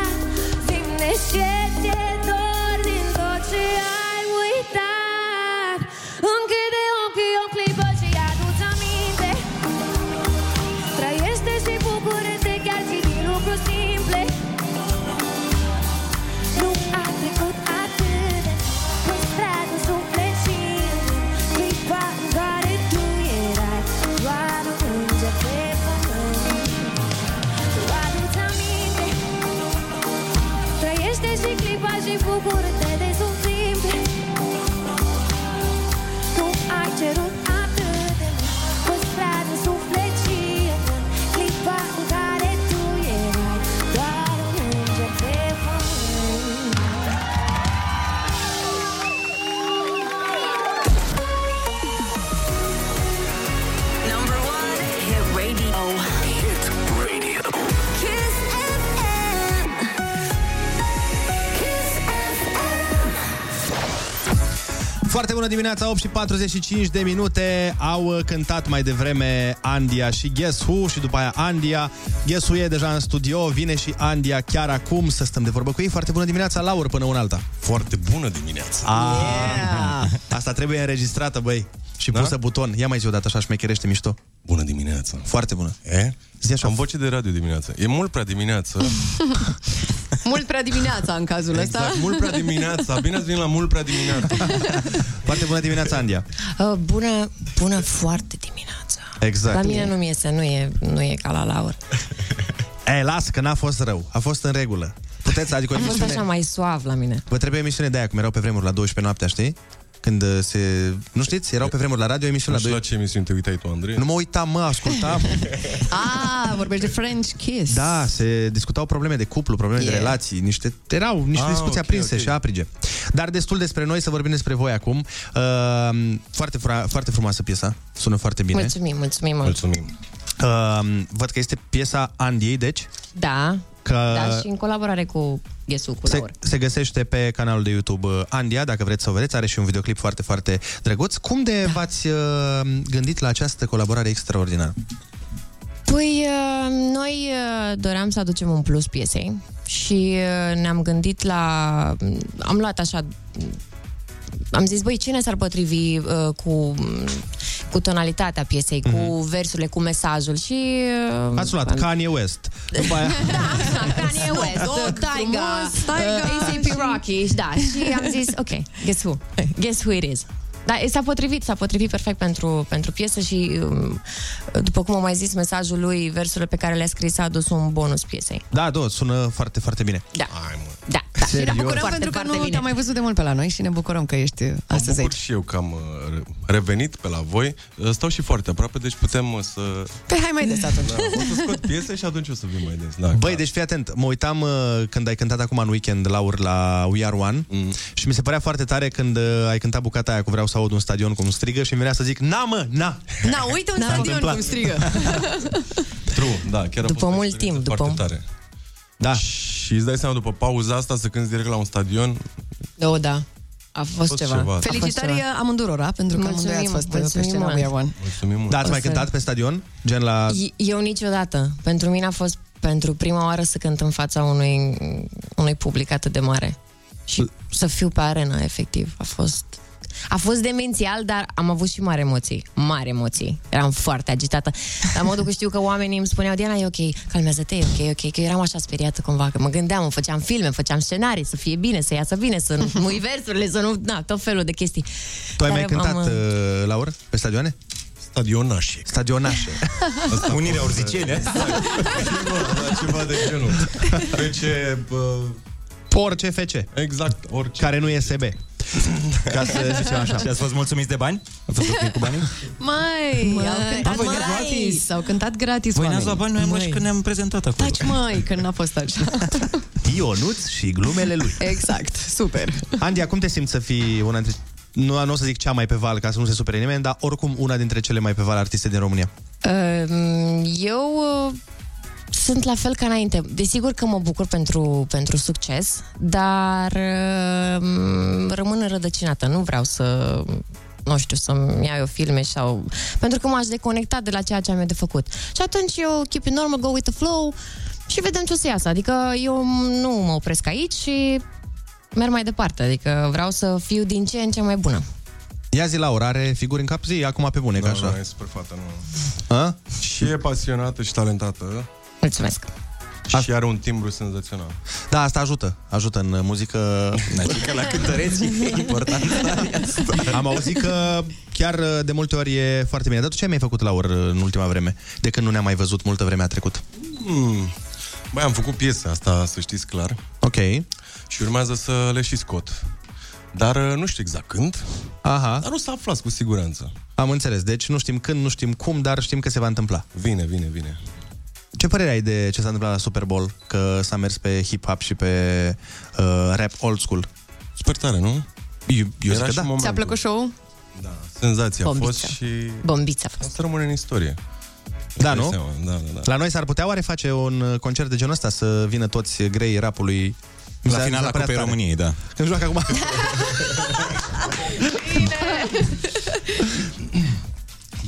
Speaker 19: Vim
Speaker 2: neșete bună dimineața, 8 și 45 de minute. Au uh, cântat mai devreme Andia și Guess Who Și după aia Andia. Guess Who e deja în studio Vine și Andia chiar acum. Să stăm de vorbă cu ei. Foarte bună dimineața, Laur, până una alta.
Speaker 20: Foarte bună dimineața.
Speaker 2: Ah, yeah. Asta trebuie înregistrată, băi Și
Speaker 20: Da?
Speaker 2: pusă buton Ia mai zi odată așa șmecherește mișto
Speaker 20: Bună dimineața
Speaker 2: Foarte bună
Speaker 20: E?
Speaker 2: Zi așa.
Speaker 20: Am voce de radio dimineața E mult prea dimineață
Speaker 4: Mult prea dimineața în cazul ăsta.
Speaker 20: Exact, mult prea dimineața Bine ați venit la mult prea dimineața
Speaker 2: Foarte bună dimineața, Andia
Speaker 21: Uh, bună, bună foarte dimineața.
Speaker 2: Exact
Speaker 21: La mine nu-mi iese, nu e, nu e ca la Laur.
Speaker 2: E, las că n-a fost rău A fost în regulă Puteți, adică o
Speaker 21: A fost
Speaker 2: emisiune
Speaker 21: așa mai suav la mine.
Speaker 2: Vă trebuie emisiune de aia, cum erau pe vremuri la 12 noaptea, știi? Când uh, se... Nu știți? Erau pe vremuri la radio emisiune
Speaker 20: Nu
Speaker 2: la
Speaker 20: știu
Speaker 2: 12
Speaker 20: la ce emisiune te uitai tu, Andrei
Speaker 2: Nu mă uitam, mă, ascultam.
Speaker 4: Ah, vorbești de French Kiss.
Speaker 2: da, se discutau probleme de cuplu, probleme
Speaker 4: Yeah.
Speaker 2: de relații, niște erau niște
Speaker 20: Ah,
Speaker 2: discuții
Speaker 20: ok,
Speaker 2: aprinse
Speaker 20: ok.
Speaker 2: și aprige. Dar destul despre noi, să vorbim despre voi acum. Uh, foarte, fra- foarte frumoasă piesa, sună foarte bine.
Speaker 21: Mulțumim, mulțumim mult.
Speaker 20: Mulțumim
Speaker 2: Uh, văd că este piesa Andiei, deci,
Speaker 21: Da,
Speaker 2: că
Speaker 21: da, și în colaborare cu Ghesu, cu
Speaker 2: se,
Speaker 21: Laur.
Speaker 2: se găsește pe canalul de YouTube uh, Andia, dacă vreți să o vedeți, are și un videoclip foarte, foarte drăguț. Cum de da. v-ați uh, gândit la această colaborare extraordinară?
Speaker 21: Păi, uh, noi uh, doream să aducem un plus piesei și uh, ne-am gândit la... Am luat așa... Am zis, băi, cine s-ar potrivi uh, cu, cu tonalitatea piesei, mm-hmm. cu versurile, cu mesajul și... Uh,
Speaker 2: Ați luat Kanye West. După aia...
Speaker 21: Kanye West, oh, Taiga,
Speaker 4: frumos, Taiga.
Speaker 21: uh, ACP Rocky, da, și am zis, ok, guess who? Guess who it is? Da, s-a potrivit, s-a potrivit perfect pentru, pentru piesă și, um, după cum am mai zis, mesajul lui, versurile pe care le-a scris a adus un bonus piesei.
Speaker 2: Da, da, sună foarte, foarte bine.
Speaker 21: Da.
Speaker 20: Hai, mă.
Speaker 21: Da, da.
Speaker 4: Și ne
Speaker 2: Serios?
Speaker 4: bucurăm
Speaker 21: Foarte,
Speaker 4: pentru că
Speaker 21: foarte
Speaker 4: nu
Speaker 21: bine.
Speaker 4: te-am mai văzut de mult pe la noi și ne bucurăm că ești
Speaker 20: Mă
Speaker 4: astăzi
Speaker 20: bucur
Speaker 4: aici.
Speaker 20: și eu că am uh, re- revenit pe la voi Uh, Stau și foarte aproape, deci putem uh, să...
Speaker 4: Pe hai mai des atunci.
Speaker 20: Da, o să scot piese și atunci o să vin mai des da,
Speaker 2: Băi,
Speaker 20: clar.
Speaker 2: deci fii atent, mă uitam uh, când ai cântat acum în weekend, Laur, la We Are One
Speaker 20: Mm.
Speaker 2: și mi se părea foarte tare când uh, ai cântat bucata aia cu Vreau să aud un stadion cum strigă și mi venea să zic, na mă, na!
Speaker 4: Na, uite un
Speaker 21: Da.
Speaker 4: stadion
Speaker 2: întâmplat.
Speaker 4: cum strigă.
Speaker 20: True, da, chiar a
Speaker 21: După
Speaker 20: fost o
Speaker 21: mult
Speaker 20: experiență
Speaker 21: timp, după-
Speaker 20: Foarte tare
Speaker 2: Da.
Speaker 20: Și îți dai seama, după pauza asta, să cânti direct la un stadion
Speaker 21: Oh, da. A fost,
Speaker 20: fost
Speaker 21: ceva.
Speaker 20: ceva.
Speaker 21: A fost
Speaker 4: Felicitări
Speaker 21: ceva.
Speaker 4: amândurora, pentru că
Speaker 21: Mulțumim,
Speaker 4: amândoi ați fost
Speaker 21: mulțumim
Speaker 4: pe scena
Speaker 21: mult.
Speaker 4: We Are One.
Speaker 20: Mulțumim mult
Speaker 2: Da, ați
Speaker 21: O
Speaker 2: mai
Speaker 21: să-
Speaker 2: cântat pe stadion? Gen la...
Speaker 21: Eu niciodată. Pentru mine a fost pentru prima oară să cânt în fața unui, unui public atât de mare. Și să fiu pe arena, efectiv. A fost... A fost demențial, dar am avut și mari emoții. Mari emoții. Eram foarte agitată. La modul că știu că oamenii îmi spuneau, Diana, e ok, calmează-te, e ok, e ok, că eu eram așa speriată cumva, că mă gândeam, îmi făceam filme, făceam scenarii, să fie bine, să iasă bine, să nu mui versurile, să nu... Na, tot felul de chestii.
Speaker 2: Tu ai
Speaker 21: Dar
Speaker 2: mai cântat,
Speaker 21: am,
Speaker 2: uh, Laur, pe stadioane?
Speaker 20: Stadionașe
Speaker 2: Stadionașe.
Speaker 20: Asta
Speaker 3: Unirea
Speaker 20: a fost,
Speaker 3: urzicene.
Speaker 20: da, ceva de genul Fece, bă,
Speaker 2: Orice FC,
Speaker 20: exact, orice
Speaker 2: care nu e SB. Ca să zicem așa.
Speaker 3: Și ați fost mulțumiți de bani? A fost ok cu banii?
Speaker 4: Mai,
Speaker 21: Măi,
Speaker 4: au cântat
Speaker 3: voi ne-ați luat?
Speaker 4: gratis. Au cântat gratis
Speaker 3: Voi ne-ați luat
Speaker 4: oamenii.
Speaker 3: bani, noi am luat și când ne-am prezentat acolo.
Speaker 4: Taci mai, că n-a fost așa.
Speaker 2: Ionuț și glumele lui.
Speaker 4: Exact, super.
Speaker 2: Andia, cum te simți să fii una dintre... Nu, nu o să zic cea mai pe val, ca să nu se supere nimeni, dar oricum una dintre cele mai pe val artiste din România.
Speaker 21: Um, Eu uh, sunt la fel ca înainte. Desigur că mă bucur pentru, pentru succes, dar um, rămân înrădăcinată. Nu vreau să nu știu, să-mi iau eu filme sau... Pentru că m-aș deconecta de la ceea ce am eu de făcut. Și atunci eu keep it normal, go with the flow și vedem ce o să iasă. Adică eu nu mă opresc aici și merg mai departe. Adică vreau să fiu din ce în ce mai bună.
Speaker 2: Ia zi, Laura, are figuri în cap? Zi, acum pe bune,
Speaker 20: Da,
Speaker 2: ca așa.
Speaker 20: da, e super fată, nu.
Speaker 2: A?
Speaker 20: Și e pasionată și talentată
Speaker 21: Mulțumesc!
Speaker 20: și are un timbru senzațional.
Speaker 2: Da, asta ajută. Ajută în muzică.
Speaker 3: Adică la cântăreți e important.
Speaker 2: Am auzit că chiar de multe ori e foarte bine. Dar tu ce ai mai făcut, Laur, în ultima vreme? De când nu ne-am mai văzut multă vreme a trecut.
Speaker 20: Hmm. Băi, am făcut piese, asta să știți clar.
Speaker 2: Ok.
Speaker 20: Și urmează să le și scot. Dar uh, nu știu exact când.
Speaker 2: Aha.
Speaker 20: Dar o să aflați cu siguranță.
Speaker 2: Am înțeles. Deci nu știm când, nu știm cum, dar știm că se va întâmpla.
Speaker 20: Vine, vine, vine.
Speaker 2: Ce părere ai de ce s-a întâmplat la Super Bowl? Că s-a mers pe hip-hop și pe uh, rap old school.
Speaker 20: Super tare, nu?
Speaker 2: Eu, eu zic
Speaker 20: Era
Speaker 2: că
Speaker 20: și
Speaker 2: da.
Speaker 20: momentul.
Speaker 4: Ți-a plăcut show
Speaker 20: Senzația a
Speaker 21: Bombița.
Speaker 20: fost și...
Speaker 21: Bombița a
Speaker 20: O să rămâne în istorie.
Speaker 2: Da,
Speaker 20: Îți
Speaker 2: nu?
Speaker 20: dai seama, Da, da, da.
Speaker 2: La noi s-ar putea oare face un uh, concert de genul ăsta să vină toți grei rapului Mi
Speaker 3: La
Speaker 2: s-a- mi
Speaker 3: finala
Speaker 2: s-a părea
Speaker 3: Cupei
Speaker 2: tare.
Speaker 3: României, da.
Speaker 2: Când joacă acum.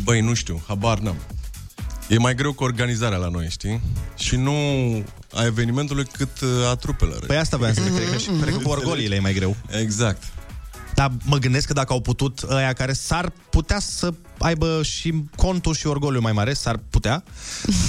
Speaker 20: Băi, nu știu, habar n-am. E mai greu cu organizarea la noi, știi? Și nu a evenimentului cât uh, a trupelor.
Speaker 2: Păi asta voiam să zic, cred că, și, cred că cu orgoliile e mai greu.
Speaker 20: Exact.
Speaker 2: Dar mă gândesc că dacă au putut ăia care s-ar putea să aibă și contul și orgoliu mai mare, s-ar putea.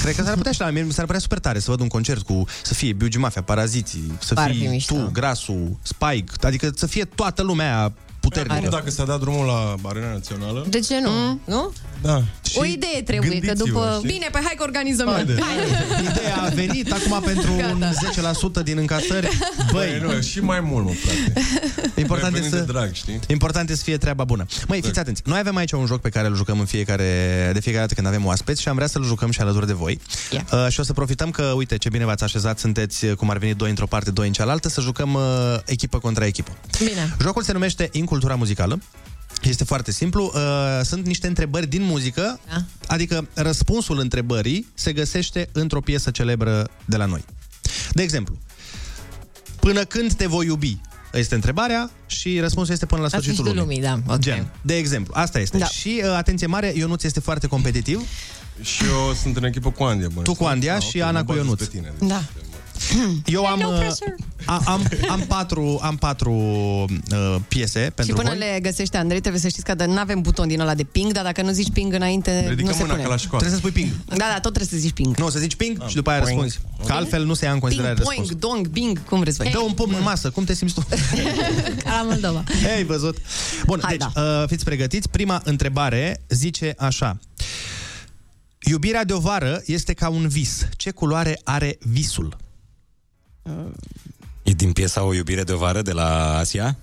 Speaker 2: Cred că s-ar putea și la mine, mi s-ar părea super tare să văd un concert cu, să fie Biugi Mafia, Paraziții, să
Speaker 21: Ar fi
Speaker 2: fii
Speaker 21: mișto.
Speaker 2: tu, Grasul, Spike, adică să fie toată lumea aia puternică.
Speaker 20: Acum, dacă s-a dat drumul la Arena Națională,
Speaker 21: De ce nu? Mm. Nu?
Speaker 20: da.
Speaker 21: O idee trebuie, că
Speaker 20: gândiți-vă,
Speaker 21: după...
Speaker 20: știi?
Speaker 4: Bine, păi hai că organizăm
Speaker 20: Haide.
Speaker 4: noi.
Speaker 2: Ideea a venit acum pentru un 10% din încasări.
Speaker 20: Băi,
Speaker 2: Băi,
Speaker 20: nu, și mai mult, mă, frate.
Speaker 2: important
Speaker 20: Noi
Speaker 2: e
Speaker 20: venim
Speaker 2: să...
Speaker 20: de drag, știi?
Speaker 2: Important e să fie treaba bună. Măi, fiți atenți. Noi avem aici un joc pe care îl jucăm în fiecare, de fiecare dată când avem oaspeți și am vrea să-l jucăm și alături de voi.
Speaker 21: Yeah.
Speaker 2: Uh, și o să profităm că, uite, ce bine v-ați așezat, sunteți uh, cum ar veni doi într-o parte, doi în cealaltă, să jucăm uh, echipă contra echipă.
Speaker 21: Bine.
Speaker 2: Jocul se numește Incultura muzicală. Este foarte simplu. Uh, sunt niște întrebări din muzică,
Speaker 21: Da.
Speaker 2: adică răspunsul întrebării se găsește într-o piesă celebră de la noi. De exemplu, până când te voi iubi? Este întrebarea și răspunsul este până la
Speaker 21: La
Speaker 2: sfârșitul
Speaker 21: sfârșitul
Speaker 2: lumii.
Speaker 21: lumii, da. ok.
Speaker 2: Gen. De exemplu, asta este.
Speaker 21: Da.
Speaker 2: Și uh, atenție mare, Ionuț este foarte competitiv.
Speaker 20: Și eu sunt în echipă cu Andia, bă.
Speaker 2: Tu cu Andia
Speaker 20: Ah,
Speaker 2: și
Speaker 20: ok,
Speaker 2: Ana
Speaker 20: mă
Speaker 2: cu
Speaker 20: bazez
Speaker 2: Ionuț.
Speaker 20: Pe tine, deci.
Speaker 21: Da.
Speaker 2: Eu am,
Speaker 21: no
Speaker 2: uh,
Speaker 21: pressure.
Speaker 2: a, am, am patru, am patru uh, piese
Speaker 4: Și
Speaker 2: pentru
Speaker 4: până
Speaker 2: voi.
Speaker 4: le găsește Andrei, trebuie să știți că nu avem buton din ăla de ping, dar dacă nu zici ping înainte,
Speaker 20: Ridicăm
Speaker 4: nu se
Speaker 20: mâna
Speaker 4: pune.
Speaker 20: ca la școală.
Speaker 2: Trebuie să spui ping.
Speaker 4: Da, da, tot trebuie să zici ping.
Speaker 2: Nu, să zici ping și după aia
Speaker 20: Poing.
Speaker 2: răspunzi. Că altfel nu se ia în considerare
Speaker 4: Ping,
Speaker 2: răspunsul.
Speaker 4: poing, dong, bing, cum vreți voi.
Speaker 2: Dă un pumn în masă, cum te simți tu?
Speaker 21: Ca la Moldova.
Speaker 2: Ei, văzut. Bun,
Speaker 4: Hai,
Speaker 2: deci,
Speaker 4: da.
Speaker 2: uh, fiți pregătiți. Prima întrebare zice așa. Iubirea de o vară este ca un vis. Ce culoare are visul?
Speaker 3: E din piesa O iubire de vară de la Asia?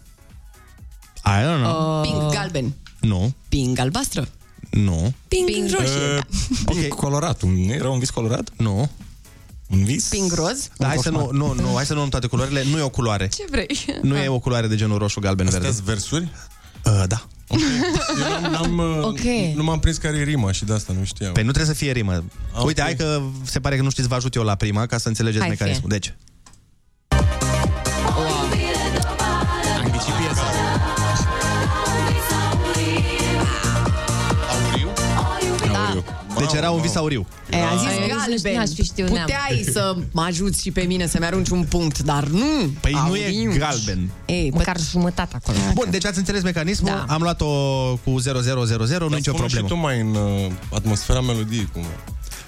Speaker 2: I don't know.
Speaker 4: Uh, ping, galben.
Speaker 2: Nu,
Speaker 4: Ping, albastră.
Speaker 2: nu,
Speaker 4: Ping,
Speaker 21: Ping.
Speaker 4: roșie.
Speaker 3: Uh,
Speaker 4: da.
Speaker 3: ping colorat. Un, nu era un vis colorat?
Speaker 2: nu.
Speaker 3: Un vis?
Speaker 4: Ping roz.
Speaker 2: Da, hai să nu, nu, nu, hai să nu luăm toate culorile. Nu e o culoare.
Speaker 4: Ce vrei?
Speaker 2: Nu e o culoare de genul roșu, galben, verde.
Speaker 20: Astea versuri?
Speaker 2: Uh, da.
Speaker 20: Eu n-am, n-am, uh,
Speaker 21: Ok.
Speaker 20: nu m-am prins care e rima și de asta nu știam.
Speaker 2: Păi nu trebuie să fie rimă.
Speaker 20: Ah,
Speaker 2: Uite,
Speaker 20: ok.
Speaker 2: hai că se pare că nu știți, vă ajut eu la prima ca să înțelegeți
Speaker 21: Hai,
Speaker 2: mecanismul. Deci, deci era un vis auriu.
Speaker 4: E, a zis
Speaker 21: Ai, eu nici
Speaker 4: galben.
Speaker 21: n-aș fi știut, neam.
Speaker 4: Puteai să mă ajuți și pe mine să-mi arunci un punct, dar nu.
Speaker 2: Păi nu
Speaker 4: Auriu.
Speaker 2: e galben.
Speaker 4: Ei, pă-
Speaker 21: Măcar jumătate acolo.
Speaker 2: Bun, deci ați înțeles mecanismul,
Speaker 4: Da.
Speaker 2: am luat-o cu 0000, nu nicio
Speaker 20: Spune
Speaker 2: problemă.
Speaker 20: și tu mai în uh, atmosfera melodiei, cum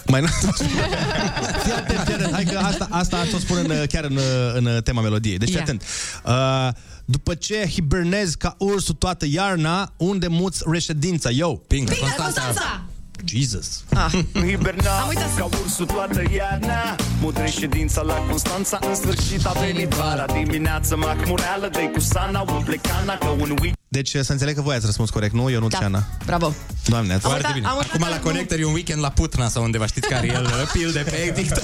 Speaker 2: Mai nu... fii atent, fii atent. Hai că asta, asta tot spun în, chiar în, în tema melodiei. Deci fii
Speaker 4: Ia.
Speaker 2: atent. Uh, după ce hibernezi ca ursul toată iarna, unde muți reședința? Yo!
Speaker 3: Ping,
Speaker 4: Constanța!
Speaker 2: Jesus!
Speaker 4: Ah,
Speaker 22: Hiberna
Speaker 4: Am uitat să-
Speaker 22: ca ursul toată iarna Mut reședința la Constanța În sfârșit a venit vara Dimineața macmureală Dă-i cu sana, umple cana Că un week
Speaker 2: Deci să înțeleg că voi ați răspuns corect, nu? Eu nu
Speaker 4: Da.
Speaker 2: Ana.
Speaker 4: Bravo.
Speaker 2: Doamne, ați...
Speaker 4: Am
Speaker 3: Foarte
Speaker 4: uitat-
Speaker 3: bine.
Speaker 4: am uitat
Speaker 3: Acum la
Speaker 4: acum.
Speaker 3: Connector e un weekend la Putna sau undeva, știți care e el, pil de pe TikTok.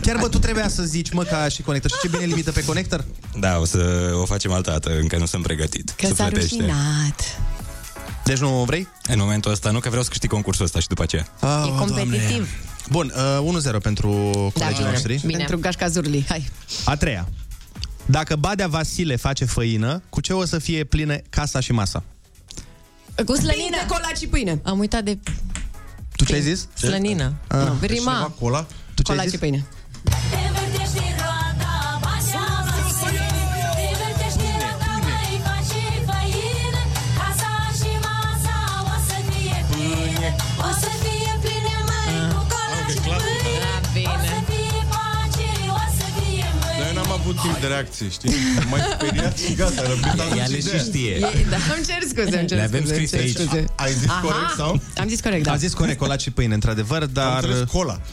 Speaker 2: Chiar bă, tu trebuia să zici, mă, ca și conector. Și ce bine limită pe conector?
Speaker 3: Da, o să o facem altă dată, încă nu sunt pregătit.
Speaker 4: Că s-a
Speaker 3: Sufletește.
Speaker 4: rușinat.
Speaker 2: Deci nu vrei?
Speaker 3: În momentul ăsta nu, că vreau să câștig concursul ăsta și după aceea.
Speaker 2: Oh,
Speaker 21: E competitiv.
Speaker 2: Bun, uh, 1-0 pentru colegii
Speaker 21: bine.
Speaker 2: noștri.
Speaker 21: Bine.
Speaker 4: Pentru gașca Zurli. Hai.
Speaker 2: A treia. Dacă Badea Vasile face făină, cu ce o să fie pline casa și masa?
Speaker 21: Cu slănină.
Speaker 4: Ping, cola și pâine.
Speaker 21: Am uitat de
Speaker 2: Tu ce ai zis?
Speaker 21: slănină.
Speaker 2: Ah.
Speaker 21: Nu,
Speaker 20: Cineva
Speaker 21: Rima.
Speaker 20: cola?
Speaker 2: Tu ce ai
Speaker 4: Cola
Speaker 2: zis?
Speaker 4: și pâine.
Speaker 20: Timp de reacție, știi? Am mai speriat și gata, răbit am
Speaker 3: Ea le și știe.
Speaker 4: E, da. Îmi cer scuze, îmi cer
Speaker 3: Le avem
Speaker 4: scuze, îmi
Speaker 3: scris
Speaker 4: cer
Speaker 3: aici.
Speaker 4: scuze.
Speaker 20: Ai zis
Speaker 4: Aha.
Speaker 20: corect sau?
Speaker 4: Am zis corect, da.
Speaker 2: A zis corect, cola și pâine, într-adevăr,
Speaker 20: Am
Speaker 2: dar...
Speaker 20: înțeles cola.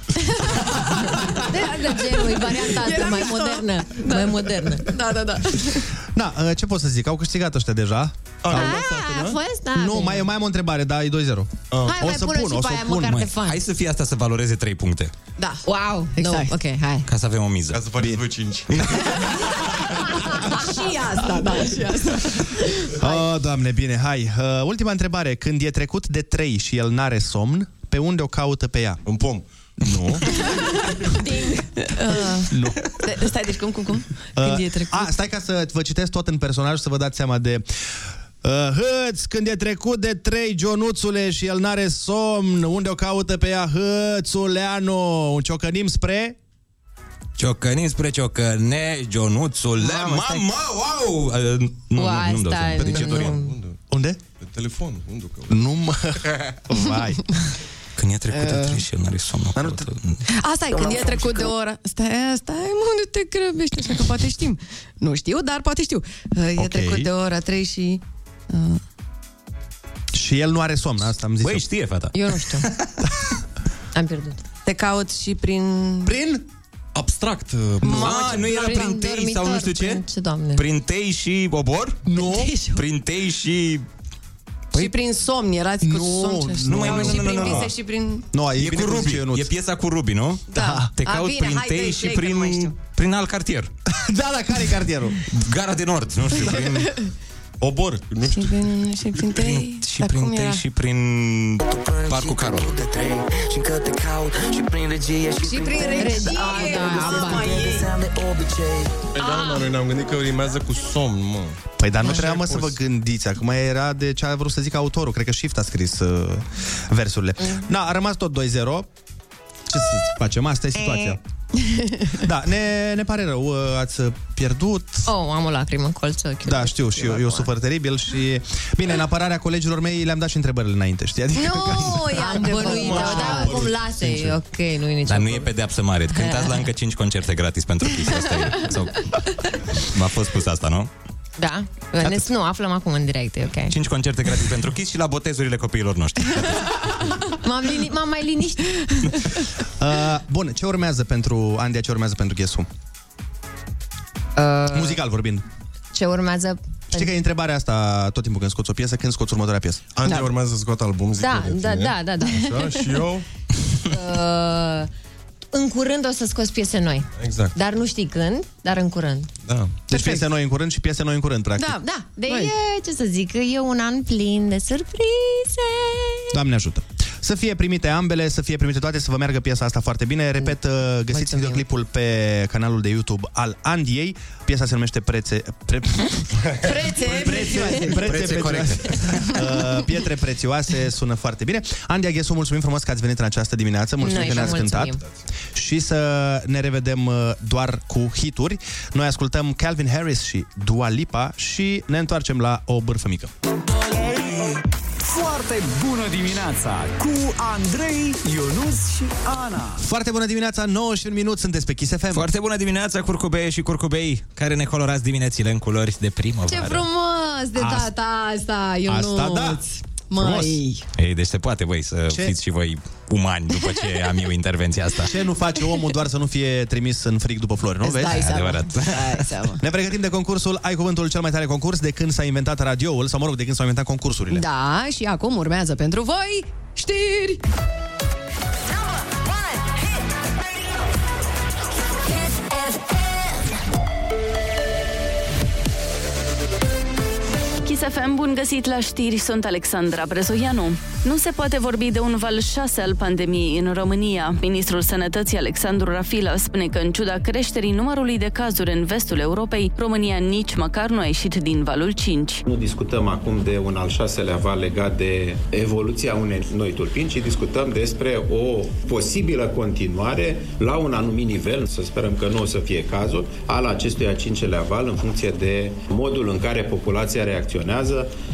Speaker 21: De, de genul, e varianta asta,
Speaker 4: Era
Speaker 21: mai
Speaker 4: mișto.
Speaker 21: modernă. Mai modernă.
Speaker 4: Da, da, da.
Speaker 2: Da, uh, ce pot să zic? Au câștigat ăștia deja.
Speaker 21: Ah, a fost? Da,
Speaker 2: nu,
Speaker 21: bine.
Speaker 2: mai, mai am o întrebare, dar e 2-0.
Speaker 21: Hai,
Speaker 2: o
Speaker 21: mai
Speaker 2: să
Speaker 21: pune
Speaker 2: pun,
Speaker 21: și
Speaker 2: o
Speaker 21: pe
Speaker 2: să
Speaker 21: aia,
Speaker 2: pun.
Speaker 21: măcar
Speaker 2: Măi,
Speaker 21: de fan.
Speaker 3: Hai să fie asta să valoreze 3 puncte.
Speaker 4: Da.
Speaker 21: Wow,
Speaker 4: Exact.
Speaker 21: no, ok, hai.
Speaker 3: Ca să avem o miză.
Speaker 20: Ca să faceți voi 5.
Speaker 4: și asta, da, și asta.
Speaker 2: Oh, doamne, bine, hai. Uh, ultima întrebare. Când e trecut de 3 și el n-are somn, pe unde o caută pe ea?
Speaker 20: În pom.
Speaker 2: Nu.
Speaker 4: Uh,
Speaker 2: nu.
Speaker 4: de- stai, deci cum, cum, cum? Când e trecut?
Speaker 2: A, stai ca să vă citesc tot în personaj să vă dați seama de... Uh, hâț, când e trecut de trei Ionuțule și el n-are somn, unde o caută pe ea Hâțuleanu? Ciocănim spre...
Speaker 3: Ciocănim spre ciocăne, Ionuțul,
Speaker 2: Mamă, stai.
Speaker 3: mamă, wow! Uh, Nu, nu,
Speaker 21: Uai,
Speaker 3: nu-mi dau
Speaker 21: stai,
Speaker 3: seama. Pe ce
Speaker 21: nu.
Speaker 3: Dorian?
Speaker 2: Unde?
Speaker 20: Pe telefon. Unde o caut?
Speaker 2: Nu mă... Vai.
Speaker 3: Când e trecut de
Speaker 4: Uh.
Speaker 3: trei și el n-are somn.
Speaker 2: Dar nu te...
Speaker 4: Asta e când e trecut de ora. Stai, stai, mă, nu te grăbești așa că poate știm. Nu știu, dar poate știu. Uh, E
Speaker 2: Ok.
Speaker 4: trecut de ora 3 și... Uh,
Speaker 2: Și el nu are somn, asta am zis
Speaker 3: Băi,
Speaker 2: eu.
Speaker 3: știe fata.
Speaker 21: Eu nu știu. Am pierdut.
Speaker 4: te caut și prin...
Speaker 2: Prin?
Speaker 20: Abstract.
Speaker 3: Ma, nu era prin tei
Speaker 21: dormitor,
Speaker 3: sau nu știu ce?
Speaker 21: prin ce, doamne?
Speaker 3: Prin tei și obor?
Speaker 2: Nu.
Speaker 3: Prin tei și...
Speaker 4: și prin somn, erați cu
Speaker 2: nu,
Speaker 4: somn. ce-
Speaker 3: nu, mai- nu,
Speaker 4: și
Speaker 3: nu, nu,
Speaker 4: prin
Speaker 3: nu, nu.
Speaker 4: vise și prin...
Speaker 2: Nu, e,
Speaker 3: E
Speaker 2: bine
Speaker 3: cu Ruby,
Speaker 2: zice Ionuț.
Speaker 3: e piesa cu Ruby, nu?
Speaker 4: Da.
Speaker 3: Te
Speaker 4: A,
Speaker 3: caut
Speaker 4: bine,
Speaker 3: prin
Speaker 4: hai,
Speaker 3: tei
Speaker 4: dă-i,
Speaker 3: și
Speaker 4: dă-i, că nu mai
Speaker 3: prin,
Speaker 4: știu.
Speaker 3: prin alt cartier.
Speaker 2: Da, da, care e cartierul?
Speaker 3: Gara de Nord, nu știu, prin,
Speaker 20: Obor. Nu
Speaker 4: Și prin, și prin tei.
Speaker 3: și
Speaker 4: Dar
Speaker 3: prin
Speaker 4: cum era?
Speaker 3: tei și prin Parcul Carol.
Speaker 19: Și încă te caut Și prin regie Și,
Speaker 4: Și prin regie.
Speaker 21: Ah, da,
Speaker 4: Să
Speaker 21: ba.
Speaker 4: mai iei.
Speaker 19: de obicei
Speaker 20: Păi da, mă, noi ne-am gândit că rimează cu somn, mă.
Speaker 2: Păi dar nu
Speaker 20: Așa
Speaker 2: trebuia
Speaker 20: ai
Speaker 2: mă să vă
Speaker 20: pus.
Speaker 2: gândiți Acum era de ce a vrut să zic autorul Cred că Shift a scris uh, versurile Na, a rămas tot 2-0 Ce să facem? Asta e situația Da, ne, ne pare rău uh, Ați pierdut
Speaker 21: Oh, am o lacrimă în colț ochiul.
Speaker 2: Da, știu și eu, eu sufăr teribil și... Bine, în apărarea colegilor mei le-am dat și întrebările înainte, știi? Adică...
Speaker 21: Nu, i-am
Speaker 4: Adevărat.
Speaker 21: bănuit, da, cum lase, e ok, nu e nicio
Speaker 3: Dar nu e
Speaker 21: problemă.
Speaker 3: pedeapsă mare. Cântați la încă 5 concerte gratis pentru chestia asta. E. Sau... V-a fost spus asta, nu?
Speaker 21: Da, ne, nu, aflăm acum în direct, e ok.
Speaker 3: 5 concerte gratis pentru Kiss și la botezurile copiilor noștri.
Speaker 21: M-am, lini- m-am mai liniștit.
Speaker 2: Uh, bun, ce urmează pentru Andia, ce urmează pentru Ghesu?
Speaker 21: Uh,
Speaker 2: Muzical vorbind.
Speaker 21: ce urmează?
Speaker 2: Știi că e întrebarea asta tot timpul când scoți o piesă, când scoți următoarea piesă?
Speaker 20: Andrei
Speaker 21: Da.
Speaker 20: urmează să scoată album, zic
Speaker 21: Da,
Speaker 20: eu de
Speaker 21: da,
Speaker 20: tine.
Speaker 21: da, da, da.
Speaker 20: Așa, și eu,
Speaker 21: Uh, în curând o să scoți piese noi.
Speaker 20: exact,
Speaker 21: Dar nu știi când, dar în curând.
Speaker 20: da.
Speaker 2: Deci piese noi în curând și piese noi în curând, practic.
Speaker 21: Da, da. De
Speaker 4: Băi.
Speaker 21: e, ce să zic, e un an plin de surprize.
Speaker 2: Doamne ajută. Să fie primite ambele, să fie primite toate, să vă meargă piesa asta foarte bine. Repet, uh, găsiți
Speaker 21: Mulțumim.
Speaker 2: videoclipul pe canalul de YouTube al Andiei. Piesa se numește Prețe... Pre...
Speaker 4: Prețe, prețioase.
Speaker 2: Prețe,
Speaker 3: Prețe
Speaker 2: prețioase.
Speaker 3: corecte.
Speaker 2: Uh, pietre prețioase, sună foarte bine. Andia Ghesu, mulțumim frumos că ați venit în această dimineață. Mulțumim
Speaker 21: Noi
Speaker 2: că
Speaker 21: vă
Speaker 2: ne-ați cântat.
Speaker 21: mulțumim.
Speaker 2: Și să ne revedem uh, doar cu hituri. Noi ascultăm Calvin Harris și Dua Lipa și ne întoarcem la o bârfă mică.
Speaker 1: Foarte bună dimineața cu Andrei, Ionus și Ana.
Speaker 2: Foarte bună dimineața, 19 minute, sunteți pe Kiss FM.
Speaker 3: Foarte bună dimineața, curcubei și curcubei, care ne colorați diminețile în culori de primăvară.
Speaker 4: Ce frumos de
Speaker 2: Asta-
Speaker 4: data asta, Ionuț.
Speaker 2: Asta da.
Speaker 4: Măi,
Speaker 3: Ei, deci se poate, voi, să
Speaker 2: Ce?
Speaker 3: fiți și voi umani după ce am eu intervenția asta.
Speaker 2: Ce nu face omul doar să nu fie trimis în frig după flori, nu
Speaker 4: îți
Speaker 2: vezi?
Speaker 4: dai seama.
Speaker 3: adevărat.
Speaker 4: Dai seama.
Speaker 2: Ne pregătim de concursul Ai cuvântul cel mai tare concurs de când s-a inventat radioul, sau mă rog, de când s-au inventat concursurile.
Speaker 4: Da, și acum urmează pentru voi știri.
Speaker 5: Kiss FM, bun găsit la știri, sunt Alexandra Brezoianu. Nu se poate vorbi de un val 6 al pandemiei în România. Ministrul Sănătății Alexandru Rafila spune că în ciuda creșterii numărului de cazuri în vestul Europei, România nici măcar nu a ieșit din valul 5.
Speaker 23: Nu discutăm acum de un al șaselea val legat de evoluția unei noi tulpini, ci discutăm despre o posibilă continuare la un anumit nivel, să sperăm că nu o să fie cazul, al acestui al cincelea val în funcție de modul în care populația reacționează.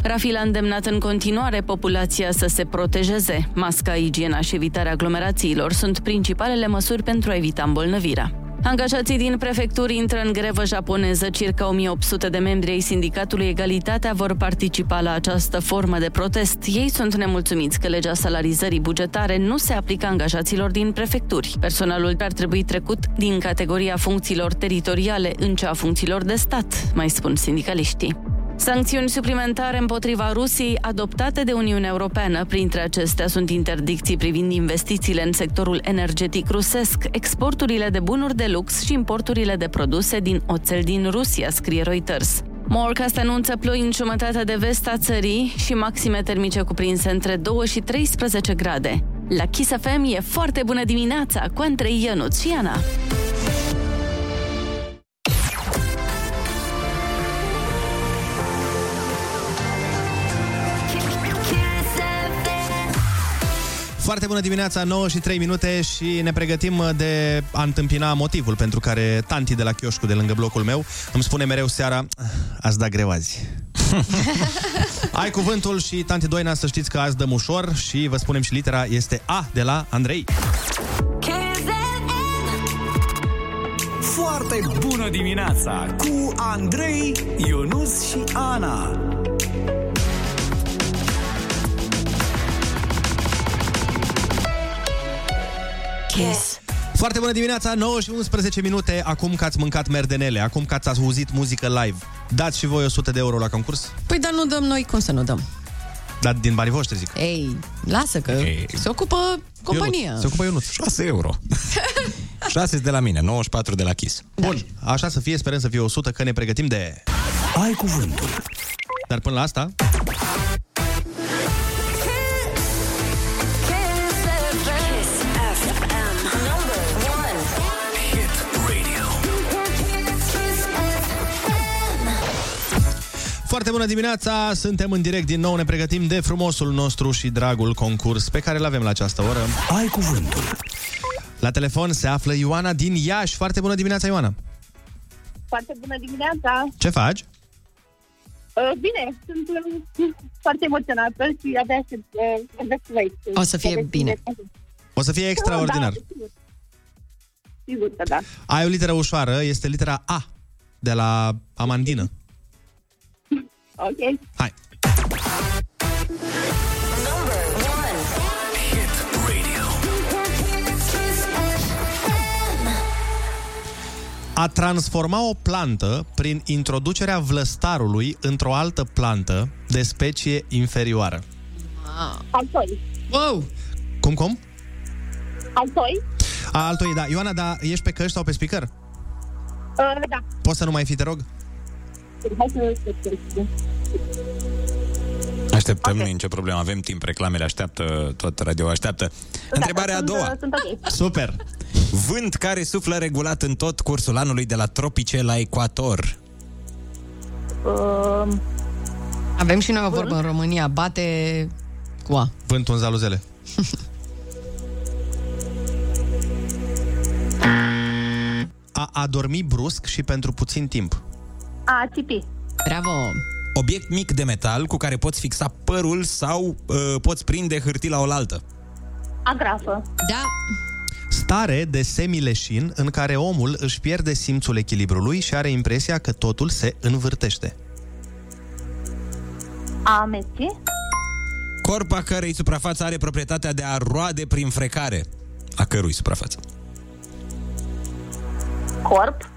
Speaker 5: Rafila a îndemnat în continuare populația să se protejeze. Masca, igiena și evitarea aglomerațiilor sunt principalele măsuri pentru a evita îmbolnăvirea. Angajații din prefecturi intră în grevă japoneză. Circa 1800 de membri ai sindicatului Egalitatea vor participa la această formă de protest. Ei sunt nemulțumiți că legea salarizării bugetare nu se aplică angajaților din prefecturi. Personalul ar trebui trecut din categoria funcțiilor teritoriale în cea a funcțiilor de stat, mai spun sindicaliștii. Sancțiuni suplimentare împotriva Rusiei adoptate de Uniunea Europeană. Printre acestea sunt interdicții privind investițiile în sectorul energetic rusesc, exporturile de bunuri de lux și importurile de produse din oțel din Rusia, scrie Reuters. Morecast anunță ploi în jumătatea de vest a țării și maxime termice cuprinse între 2 și 13 grade. La Kiss FM e foarte bună dimineața cu Andrei Ionuț și Ana.
Speaker 2: Foarte bună dimineața, 9 și 3 minute și ne pregătim de a întâmpina motivul pentru care tanti de la chioșcu de lângă blocul meu îmi spune mereu seara, ați dat greu azi. Ai cuvântul și tanti Doina să știți că azi dăm ușor și vă spunem și litera este A de la Andrei.
Speaker 1: Foarte bună dimineața cu Andrei, Ionus și Ana.
Speaker 4: Kiss.
Speaker 2: Foarte bună dimineața, 9 și 11 minute, acum că ați mâncat merdenele, acum că ați auzit muzică live. Dați și voi 100 de euro la concurs?
Speaker 4: Păi, dar nu dăm noi, cum să nu dăm?
Speaker 2: Dar din banii voștri, zic.
Speaker 4: Ei, lasă că
Speaker 3: Ei.
Speaker 4: se ocupă compania.
Speaker 3: Ionuț, se ocupă Ionuț. 6 euro. 6 de la mine, 94 de la Kiss.
Speaker 2: Bun, așa să fie, sperăm să fie 100, că ne pregătim de...
Speaker 1: Ai cuvântul.
Speaker 2: Dar până la asta, Foarte bună dimineața! Suntem în direct din nou, ne pregătim de frumosul nostru și dragul concurs pe care îl avem la această oră.
Speaker 1: Ai cuvântul.
Speaker 2: La telefon se află Ioana din Iași. Foarte bună dimineața, Ioana!
Speaker 24: Foarte bună dimineața!
Speaker 2: Ce faci?
Speaker 24: Uh, Bine, sunt uh, foarte emoționată și abia aștept uh, să vorbesc cu voi.
Speaker 4: O să fie bine.
Speaker 2: O să fie extraordinar.
Speaker 24: Da, sigur. Sigur că da.
Speaker 2: Ai o literă ușoară, este litera A de la Amandină.
Speaker 24: Ok.
Speaker 2: Hai. A transforma o plantă prin introducerea vlăstarului într-o altă plantă de specie inferioară.
Speaker 24: Altoi.
Speaker 4: Wow!
Speaker 2: Cum, cum?
Speaker 24: Altoi?
Speaker 2: A, altoi, da. Ioana, da, ești pe căști sau pe speaker?
Speaker 24: Uh, da.
Speaker 2: Poți să nu mai fi, te rog?
Speaker 24: Hai să respectăm.
Speaker 3: Așteptăm, okay. nu e nicio problemă, avem timp, reclamele așteaptă, tot radio așteaptă. Întrebarea a
Speaker 24: sunt,
Speaker 3: doua.
Speaker 24: uh, Sunt ok.
Speaker 2: Super!
Speaker 3: Vânt care suflă regulat în tot cursul anului de la tropice la ecuator.
Speaker 24: Uh,
Speaker 4: Avem și noi o vorbă în România, bate cu A.
Speaker 2: Vântul în zaluzele. A adormi brusc și pentru puțin timp.
Speaker 24: A țipi.
Speaker 4: Bravo!
Speaker 3: Obiect mic de metal cu care poți fixa părul sau uh, poți prinde hârtii la oaltă.
Speaker 24: Agrafă.
Speaker 4: Da.
Speaker 2: Stare de semileșin în care omul își pierde simțul echilibrului și are impresia că totul se învârtește.
Speaker 24: A ameți.
Speaker 3: Corp a cărei suprafață are proprietatea de a roade prin frecare. A cărui suprafață?
Speaker 24: Corp.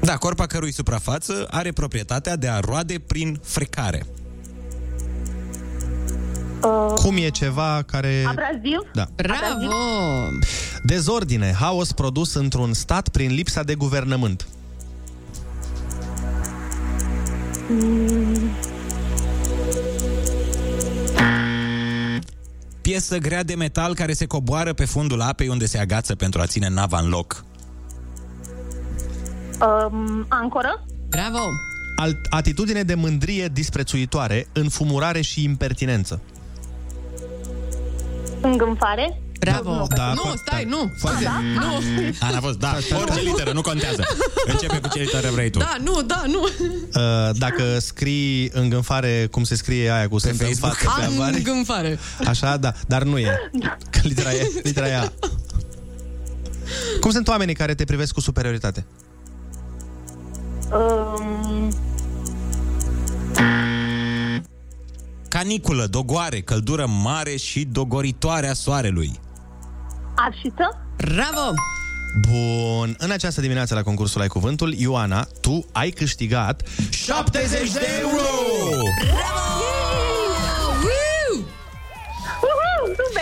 Speaker 3: Da, corp a cărui suprafață are proprietatea de a roade prin frecare.
Speaker 24: Uh,
Speaker 2: Cum e ceva care...
Speaker 24: abraziv.
Speaker 2: Da.
Speaker 4: Bravo!
Speaker 2: Dezordine, haos produs într-un stat prin lipsa de guvernământ.
Speaker 24: Mm,
Speaker 3: Piesă grea de metal care se coboară pe fundul apei unde se agață pentru a ține nava în loc.
Speaker 24: Um, ancoră.
Speaker 4: Bravo!
Speaker 2: Alt- atitudine de mândrie disprețuitoare, înfumurare și impertinență.
Speaker 24: Îngânfare.
Speaker 4: Bravo!
Speaker 2: Da,
Speaker 4: nu,
Speaker 2: foarte
Speaker 4: stai, nu!
Speaker 2: Foarte.
Speaker 4: Nu!
Speaker 3: Ana a fost, da, orice literă, nu contează. Începe cu ce literă vrei tu.
Speaker 4: Da, nu, da, nu!
Speaker 2: Uh, dacă scrii îngânfare, cum se scrie aia cu semn în
Speaker 3: Facebook.
Speaker 2: față pe avare,
Speaker 4: Îngânfare.
Speaker 2: așa, da, dar nu e. Că litera e, litera e A. Cum sunt oamenii care te privesc cu superioritate?
Speaker 24: Um,
Speaker 3: Caniculă, dogoare, căldură mare și dogoritoare a soarelui.
Speaker 24: arșiță?
Speaker 4: Bravo!
Speaker 2: Bun, în această dimineață la concursul Ai Cuvântul, Ioana, tu ai câștigat 70 de euro!
Speaker 24: Uhu,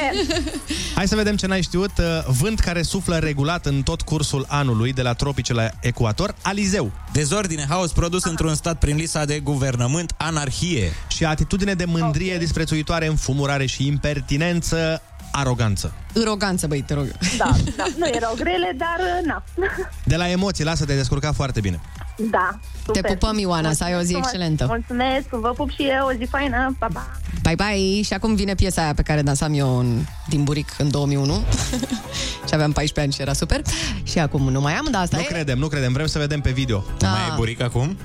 Speaker 24: super!
Speaker 2: Hai să vedem ce n-ai știut. Uh, Vânt care suflă regulat în tot cursul anului, de la tropice la ecuator, Alizeu.
Speaker 3: Dezordine, haos produs într-un stat prin lista de guvernământ, anarhie.
Speaker 2: Și atitudine de mândrie okay. disprețuitoare, înfumurare și impertinență, aroganță.
Speaker 4: Aroganță, băi, te rog.
Speaker 24: Da, da, nu erau grele, dar uh, na.
Speaker 2: De la emoții, lasă, te-ai descurcat foarte bine.
Speaker 24: Da, super.
Speaker 4: Te pupăm, Ioana, să ai o zi
Speaker 24: Mulțumesc.
Speaker 4: excelentă.
Speaker 24: Mulțumesc, vă pup și eu, o zi faină, pa, pa!
Speaker 4: Bye, bye! Și acum vine piesa aia pe care dansam eu în, din buric în 2001. și aveam 14 ani și era super. Și acum nu mai am, dar asta
Speaker 2: Nu
Speaker 4: e.
Speaker 2: credem, nu credem, vrem să vedem pe video.
Speaker 3: Nu mai e buric acum?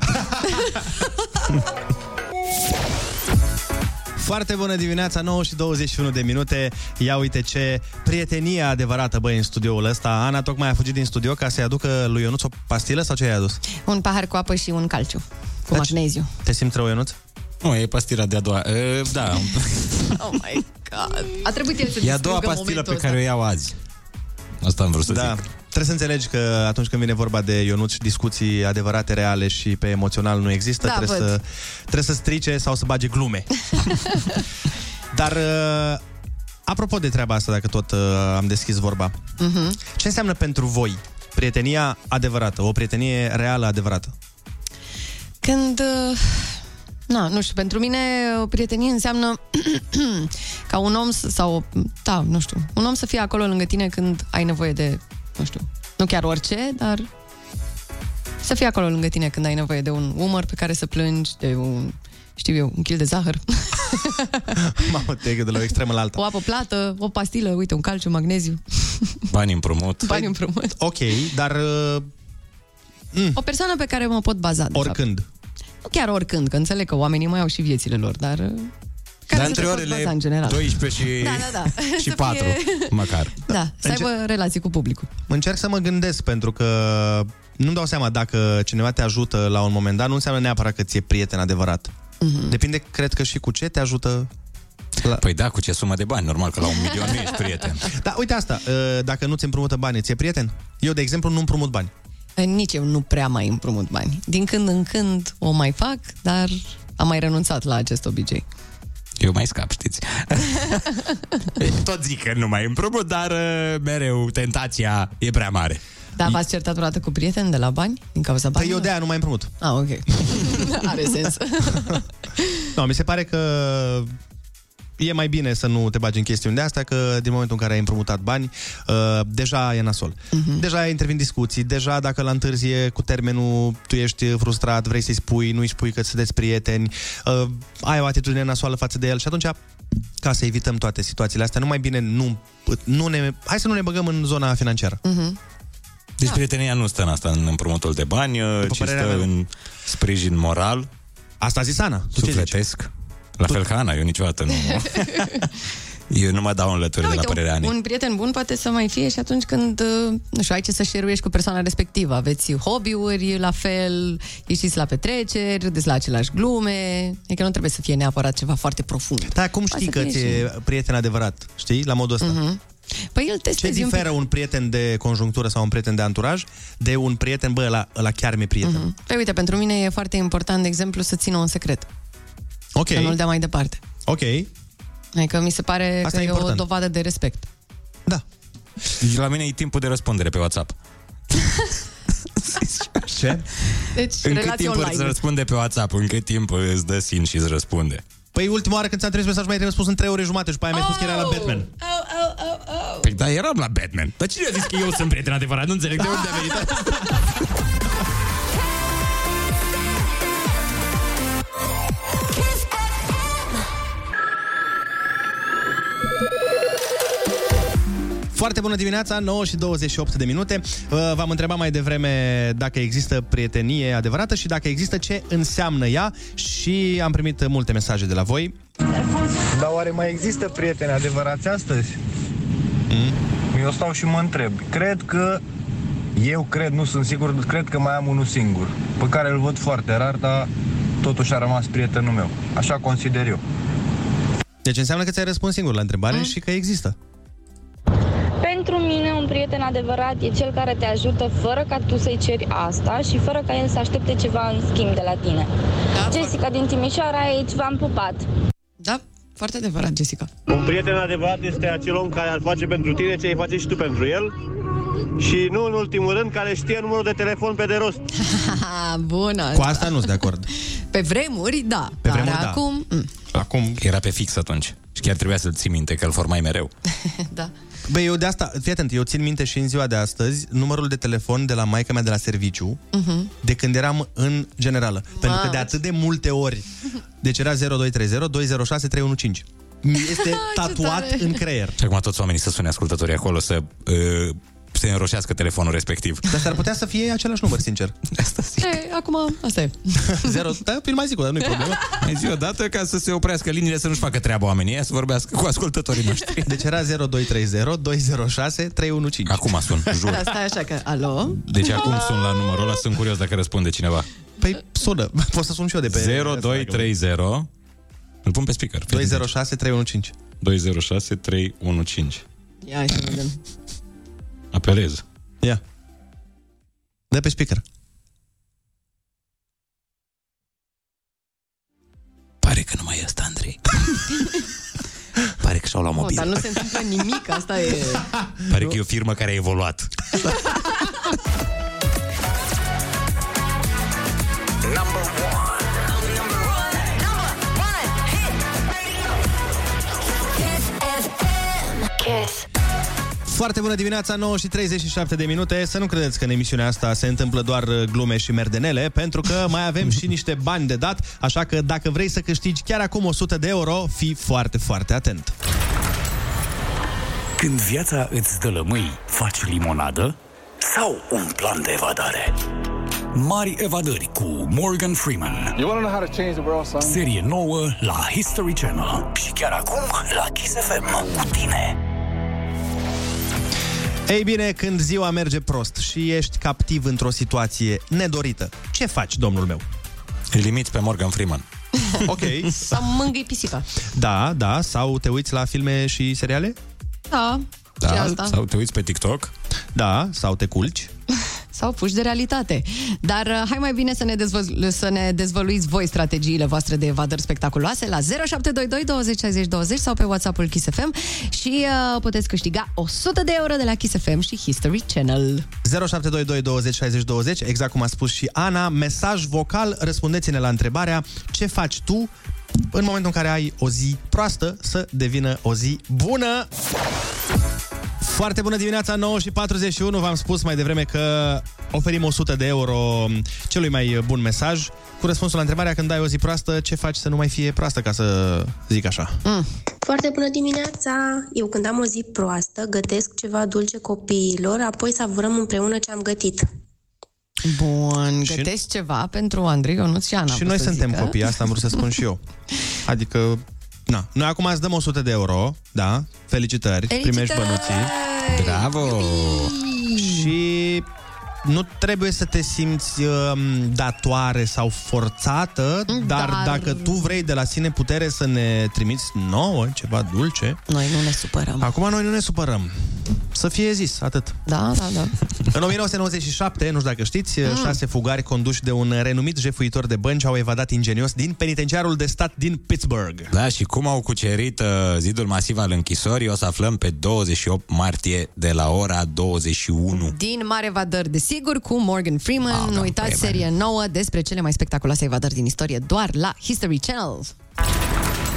Speaker 2: Foarte bună dimineața, 9 și 21 de minute. Ia uite ce prietenie adevărată, băi, în studioul ăsta. Ana tocmai a fugit din studio ca să-i aducă lui Ionuț o pastilă sau ce i-ai adus?
Speaker 4: Un pahar cu apă și un calciu. Cu magneziu.
Speaker 2: Te simți rău, Ionuț?
Speaker 3: Nu, e pastila de a doua. E, da,
Speaker 4: Oh my god. A trebuit el să
Speaker 3: e a doua
Speaker 4: distrugă
Speaker 3: pastilă pe
Speaker 4: momentul
Speaker 3: care o iau azi. Asta am vrut să
Speaker 2: Da.
Speaker 3: zic.
Speaker 2: Trebuie să înțelegi că atunci când vine vorba de Ionuț și discuții adevărate, reale și pe emoțional nu există,
Speaker 4: Da,
Speaker 2: trebuie,
Speaker 4: văd.
Speaker 2: să, trebuie să strice sau să bage glume. Dar, uh, apropo de treaba asta, dacă tot uh, am deschis vorba,
Speaker 4: Mhm.
Speaker 2: ce înseamnă pentru voi prietenia adevărată, o prietenie reală adevărată?
Speaker 4: Când... uh, Na, nu știu, pentru mine o prietenie înseamnă ca un om să, sau, da, nu știu, un om să fie acolo lângă tine când ai nevoie de, nu știu, nu chiar orice, dar să fie acolo lângă tine când ai nevoie de un umăr pe care să plângi, de un, știu eu, un kil de zahăr,
Speaker 2: Mamă, te de la o extremă la alta.
Speaker 4: o apă plată, o pastilă, uite, un calciu, magneziu,
Speaker 3: Bani împrumut.
Speaker 4: bani împrumut.
Speaker 2: Ok, dar uh,
Speaker 4: O persoană pe care mă pot baza, de
Speaker 2: oricând.
Speaker 4: Fapt. Nu chiar oricând, că înțeleg că oamenii mai au și viețile lor, dar... uh, Care
Speaker 3: Dar
Speaker 4: să
Speaker 3: între
Speaker 4: te poți
Speaker 3: orele
Speaker 4: baza în general.
Speaker 3: 12 și,
Speaker 4: Da, da, da.
Speaker 3: și
Speaker 4: Să
Speaker 3: 4,
Speaker 4: fie-
Speaker 3: măcar.
Speaker 4: Da, să
Speaker 2: Înce-
Speaker 4: aibă relații cu publicul.
Speaker 2: Încerc să mă gândesc, pentru că nu-mi dau seama dacă cineva te ajută la un moment dat, nu înseamnă neapărat că ți-e prieten adevărat.
Speaker 4: Mhm.
Speaker 2: Depinde, cred că și cu ce te ajută la...
Speaker 3: Păi da, cu ce sumă de bani? Normal că la un milion nu ești prieten.
Speaker 2: Da, uite asta, uh, dacă nu ți împrumută bani, ți-e prieten? Eu, de exemplu, nu împrumut bani.
Speaker 4: Nici eu nu prea mai împrumut bani. Din când în când o mai fac, dar am mai renunțat la acest obicei.
Speaker 3: Eu mai scap, știți. Tot zic că nu mai împrumut, dar uh, mereu tentația e prea mare.
Speaker 4: Da, v-ați certat vreodată cu prieteni de la bani? Din cauza
Speaker 2: Păi
Speaker 4: banilor?
Speaker 2: eu de aia nu mai împrumut.
Speaker 4: Ah, ok. Are sens.
Speaker 2: Nu, mi se pare că e mai bine să nu te bagi în chestiuni de astea, că din momentul în care ai împrumutat bani, uh, deja e nasol.
Speaker 4: Mhm.
Speaker 2: Deja intervin discuții, deja dacă la întârzie cu termenul tu ești frustrat, vrei să-i spui, nu-i spui că sunteți prieteni, uh, ai o atitudine nasoală față de el și atunci ca să evităm toate situațiile astea, nu mai bine nu, nu ne, hai să nu ne băgăm în zona financiară.
Speaker 4: Mhm.
Speaker 3: Deci prietenia nu stă în asta, în împrumutul de bani, uh, ci
Speaker 2: părerea
Speaker 3: stă
Speaker 2: mea.
Speaker 3: în sprijin moral.
Speaker 2: Asta a zis Ana. Tu ce
Speaker 3: Sufletesc. La fel ca Ana, eu niciodată nu... eu nu mă dau în lături
Speaker 4: Da,
Speaker 3: de la
Speaker 4: uite,
Speaker 3: părerea
Speaker 4: un,
Speaker 3: Anei.
Speaker 4: un prieten bun poate să mai fie și atunci când, uh, nu știu, ai ce să share cu persoana respectivă. Aveți hobby-uri la fel, ieșiți la petreceri, râdeți la același glume. Adică nu trebuie să fie neapărat ceva foarte profund.
Speaker 2: Da, cum știi
Speaker 4: Poate
Speaker 2: că
Speaker 4: să fie
Speaker 2: ți-e prieten adevărat? Știi? La modul ăsta.
Speaker 4: Mhm. Păi îl
Speaker 2: Ce
Speaker 4: testezi un
Speaker 2: diferă un prieten de conjunctură sau un prieten de anturaj de un prieten, bă, ăla, ăla chiar mi-e prieten?
Speaker 4: Mhm. Păi uite, pentru mine e foarte important, de exemplu, să țină un secret.
Speaker 2: Ok.
Speaker 4: Să nu-l dea mai departe.
Speaker 2: Ok.
Speaker 4: Adică mi se pare
Speaker 3: Asta
Speaker 4: că
Speaker 3: e
Speaker 4: e, o
Speaker 3: important.
Speaker 4: dovadă de respect.
Speaker 3: Deci la mine e timpul de răspundere pe WhatsApp.
Speaker 2: Ce?
Speaker 4: Deci,
Speaker 3: În cât
Speaker 4: relații
Speaker 3: timp îți
Speaker 4: online.
Speaker 3: răspunde pe WhatsApp? În cât timp îți dă sin și îți răspunde?
Speaker 2: Păi ultima oară când ți-am trimis mesaj, mai ai răspuns în 3 ore jumate și pe aia mi-ai spus că era la Batman.
Speaker 3: Păi da, eram la Batman. Dar cine a zis că eu sunt prieten adevărat? Nu înțeleg de unde a venit asta.
Speaker 2: Foarte bună dimineața, 9 și 28 de minute. Uh, V-am întrebat mai devreme dacă există prietenie adevărată și dacă există ce înseamnă ea și am primit multe mesaje de la voi.
Speaker 25: Dar oare mai există prieteni adevărați astăzi? Mm? eu stau și mă întreb. Cred că, eu cred, nu sunt sigur, cred că mai am unul singur, pe care îl văd foarte rar, dar totuși a rămas prietenul meu. Așa consider eu.
Speaker 2: Deci înseamnă că ți-ai răspuns singur la întrebare mm. și că există.
Speaker 26: Pentru mine, un prieten adevărat e cel care te ajută fără ca tu să-i ceri asta și fără ca el să aștepte ceva în schimb de la tine. Da, Jessica din Timișoara aici, v-am pupat.
Speaker 4: Da, foarte adevărat, Jessica.
Speaker 27: Un prieten adevărat este acel om care ar face pentru tine ce ai face și tu pentru el și nu în ultimul rând care știe numărul de telefon pe de rost.
Speaker 4: Bună.
Speaker 2: Cu asta nu sunt de acord.
Speaker 4: Pe vremuri, da.
Speaker 3: Pe
Speaker 4: dar
Speaker 3: vremuri, da.
Speaker 4: acum... Mm,
Speaker 2: Acum...
Speaker 3: Era pe fix atunci. Și chiar trebuia să-l ții minte, că îl formai mereu.
Speaker 4: da.
Speaker 2: Băi, eu de asta, fii atent, eu țin minte și în ziua de astăzi numărul de telefon de la maica mea de la serviciu,
Speaker 4: Mhm.
Speaker 2: de când eram în generală. Pentru că de atât de multe ori, deci era 0230 206 315. Mi Este tatuat în creier.
Speaker 3: Și acum toți oamenii să sune ascultătorii acolo să uh, se înroșească telefonul respectiv.
Speaker 2: Dar s-ar putea să fie același număr, sincer.
Speaker 3: Asta zic.
Speaker 4: E, acum, asta e.
Speaker 2: Zero, da, îl mai zic o dată, nu-i problemă.
Speaker 3: Mai zi o dată ca să se oprească liniile, să nu-și facă treaba oamenii, ăia să vorbească cu ascultătorii noștri.
Speaker 2: Deci era 0230 206 315.
Speaker 3: Acum sun, jur.
Speaker 4: Da, stai așa că... Alo?
Speaker 3: Deci acum sun la numărul ăla, sunt curios dacă răspunde cineva.
Speaker 2: Păi sună, pot să sun și eu de pe...
Speaker 3: 0230 Îl pun pe speaker.
Speaker 2: 206 315.
Speaker 3: 206 315.
Speaker 4: Ia hai să vedem.
Speaker 3: Apelez.
Speaker 2: Ia. Dă pe speaker.
Speaker 3: Pare că nu mai este Andrei. Pare că și-au luat
Speaker 4: Oh,
Speaker 3: mobil.
Speaker 4: dar nu se întâmplă nimic, asta e...
Speaker 3: Pare că e o firmă care a evoluat.
Speaker 2: Foarte bună dimineața, 9 și 37 de minute. Să nu credeți că în emisiunea asta se întâmplă doar uh, glume și merdenele, pentru că mai avem și niște bani de dat, așa că dacă vrei să câștigi chiar acum 100 de euro, fii foarte, foarte atent.
Speaker 1: Când viața îți dă lămâi, faci limonadă sau un plan de evadare? Mari evadări cu Morgan Freeman.
Speaker 15: You wanna know how to change the world, son?
Speaker 1: Serie nouă la History Channel. Și chiar acum la Kiss FM cu tine.
Speaker 2: Ei bine, când ziua merge prost și ești captiv într-o situație nedorită, ce faci, domnul meu?
Speaker 3: Îl limiți pe Morgan Freeman.
Speaker 2: Ok.
Speaker 4: Sau mângâi pisica.
Speaker 2: Da, da, sau te uiți la filme și seriale?
Speaker 4: Da,
Speaker 3: Da,
Speaker 4: și asta.
Speaker 3: sau te uiți pe TikTok.
Speaker 2: Da, sau te culci.
Speaker 4: Sau puși de realitate. Dar uh, hai mai bine să ne, dezvăl- să ne dezvăluiți voi strategiile voastre de evadări spectaculoase la 0722 20 60 20 sau pe WhatsApp-ul Kiss FM și uh, puteți câștiga 100 de euro de la Kiss FM și History Channel.
Speaker 2: 0722 20 60 20, exact cum a spus și Ana, mesaj vocal, răspundeți-ne la întrebarea ce faci tu în momentul în care ai o zi proastă să devină o zi bună. Foarte bună dimineața, 9 și 41, v-am spus mai devreme că oferim 100 de euro celui mai bun mesaj cu răspunsul la întrebarea când ai o zi proastă, ce faci să nu mai fie proastă, ca să zic așa.
Speaker 4: Mm.
Speaker 28: Foarte bună dimineața! Eu când am o zi proastă, gătesc ceva dulce copiilor, apoi savurăm împreună ce am gătit.
Speaker 4: Bun, gătești ceva pentru Andrei, Ionuț și Ana.
Speaker 2: și
Speaker 4: pot
Speaker 2: noi
Speaker 4: să
Speaker 2: suntem
Speaker 4: zică.
Speaker 2: copii, asta am vrut să spun și eu. Adică, na, noi acum îți dăm 100 de euro, da? Felicitări, primești bănuții.
Speaker 3: Bravo!
Speaker 2: Și nu trebuie să te simți um, datoare sau forțată, dar,
Speaker 4: Dar-
Speaker 2: dacă tu vrei de la sine putere să ne trimiți nouă ceva dulce...
Speaker 4: Noi nu ne supărăm.
Speaker 2: Acum noi nu ne supărăm. Să fie zis, atât.
Speaker 4: Da, da, da.
Speaker 2: În 1997, nu știu dacă știți, mm. șase fugari conduși de un renumit jefuitor de bănci au evadat ingenios din penitenciarul de stat din Pittsburgh.
Speaker 3: Da, și cum au cucerit uh, zidul masiv al închisorii o să aflăm pe 28 martie de la ora 21.
Speaker 4: Din Mare Evadări, desigur, cu Morgan Freeman.
Speaker 3: Ah,
Speaker 4: nu
Speaker 3: da,
Speaker 4: uitați,
Speaker 3: Freeman.
Speaker 4: serie nouă despre cele mai spectaculoase evadări din istorie, doar la History Channel.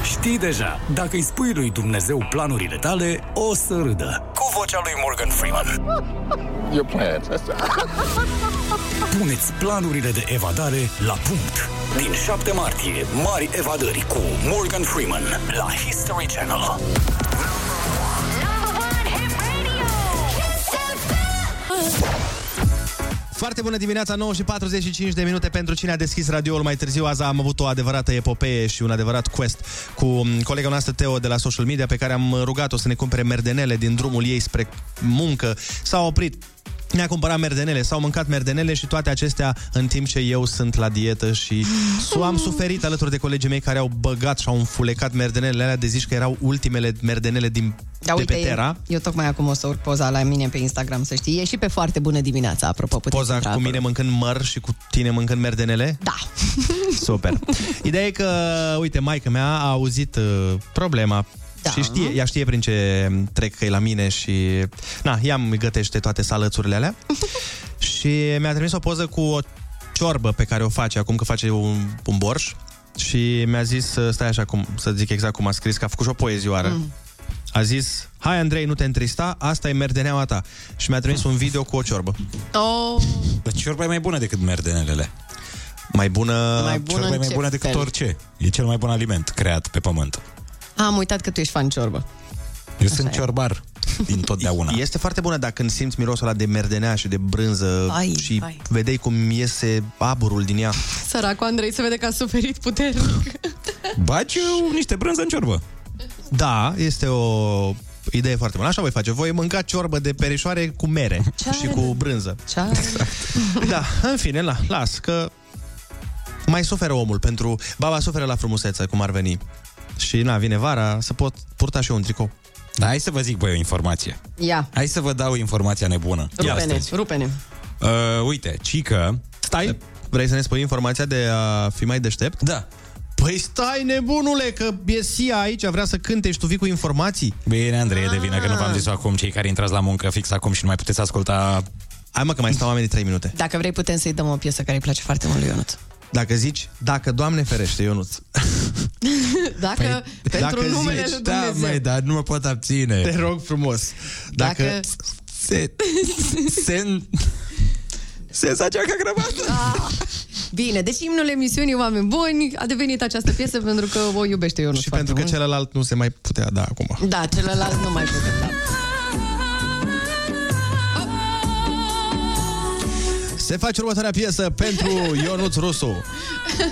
Speaker 1: Știi deja, dacă îi spui lui Dumnezeu planurile tale, o să râdă. Cu vocea lui Morgan Freeman.
Speaker 15: Your plans.
Speaker 1: Puneți planurile de evadare la punct. Din 7 martie, mari evadări cu Morgan Freeman la History Channel.
Speaker 2: Foarte bună dimineața, 9 și 45 de minute pentru cine a deschis radioul mai târziu. Azi am avut o adevărată epopee și un adevărat quest cu m, colega noastră Teo de la social media pe care am rugat-o să ne cumpere merdenele din drumul ei spre muncă. S-a oprit mi-a cumpărat merdenele, s-au mâncat merdenele și toate acestea în timp ce eu sunt la dietă și su- am suferit alături de colegii mei care au băgat și au înfulecat merdenele alea de zici că erau ultimele merdenele din,
Speaker 4: Da,
Speaker 2: de
Speaker 4: uite,
Speaker 2: pe Terra.
Speaker 4: eu tocmai acum o să urc poza la mine pe Instagram, să știi. E și pe foarte bună dimineața, apropo. puteți
Speaker 2: Poza
Speaker 4: intra
Speaker 2: cu
Speaker 4: acolo.
Speaker 2: mine mâncând măr și cu tine mâncând merdenele?
Speaker 4: Da.
Speaker 2: Super. Ideea e că, uite, maica mea a auzit uh, problema da. și știe, ea știe prin ce trec că e la mine și, na, ea îmi gătește toate salățurile alea și mi-a trimis o poză cu o ciorbă pe care o face acum că face un, un borș și mi-a zis, uh, stai așa, cum, să zic exact cum a scris, că a făcut și o poezioară. Mm. A zis, hai Andrei, nu te întrista, asta e merdeneaua ta. Și mi-a trimis un video cu o ciorbă.
Speaker 4: Oh,
Speaker 3: Dar ciorba e mai bună decât merdenelele.
Speaker 2: Mai bună...
Speaker 4: Mai bună
Speaker 3: ciorba e
Speaker 4: în
Speaker 3: mai
Speaker 4: ce
Speaker 3: bună decât
Speaker 4: fel?
Speaker 3: orice. E cel mai bun aliment creat pe pământ.
Speaker 4: Am uitat că tu ești fan ciorbă.
Speaker 3: Eu sunt ciorbar din totdeauna.
Speaker 2: Este foarte bună dacă când simți mirosul ăla de merdenea și de brânză
Speaker 4: Ai,
Speaker 2: și
Speaker 4: ai.
Speaker 2: vedeai cum iese aburul din ea.
Speaker 4: Săracul Andrei se vede că a suferit puternic.
Speaker 3: Baci uh, niște brânză în ciorbă.
Speaker 2: Da, este o idee foarte bună. Așa voi face. Voi mânca ciorbă de perișoare cu mere
Speaker 4: Ce
Speaker 2: și
Speaker 4: are
Speaker 2: cu
Speaker 4: de-
Speaker 2: brânză.
Speaker 4: Ce are?
Speaker 2: Da, în fine, la, las, că mai suferă omul pentru... Baba suferă la frumusețe, cum ar veni. Și, na, vine vara, să pot purta și eu un tricou.
Speaker 3: Da, hai să vă zic, băi, o informație.
Speaker 4: Ia,
Speaker 3: Hai să vă dau informația nebună. de
Speaker 4: rupe-ne,
Speaker 3: astăzi.
Speaker 4: rupe-ne.
Speaker 3: Uh, uite, Cică...
Speaker 2: Stai, vrei să ne spui informația de a fi mai deștept?
Speaker 3: Da.
Speaker 2: Păi stai, nebunule, că e Sia aici, vrea să cânte și tu vii cu informații.
Speaker 3: Bine, Andrei, e de vină că nu v-am zis acum cei care intrați la muncă fix acum și nu mai puteți asculta...
Speaker 2: Hai mă, că mai stau oamenii 3 minute.
Speaker 4: Dacă vrei, putem să-i dăm o piesă care îi place foarte mult lui Ionut.
Speaker 2: Dacă zici, dacă Doamne ferește, Ionuț,
Speaker 4: Dacă,
Speaker 2: Păi,
Speaker 4: pentru
Speaker 2: dacă
Speaker 4: numele
Speaker 2: zici,
Speaker 4: lui
Speaker 3: Da,
Speaker 4: Dumnezeu.
Speaker 3: măi, dar nu mă pot abține.
Speaker 2: te rog frumos. Dacă,
Speaker 4: Dacă...
Speaker 3: Se... Sen... Senzația ca grămadă.
Speaker 4: Ah, Bine, deci imnul emisiunii Oameni Buni a devenit această piesă pentru că o iubește Ionut
Speaker 2: și
Speaker 4: foarte
Speaker 2: pentru că
Speaker 4: mult.
Speaker 2: celălalt nu se mai putea da acum.
Speaker 4: Da, celălalt nu mai putem da.
Speaker 2: Se face următoarea piesă pentru Ionuț Rusu.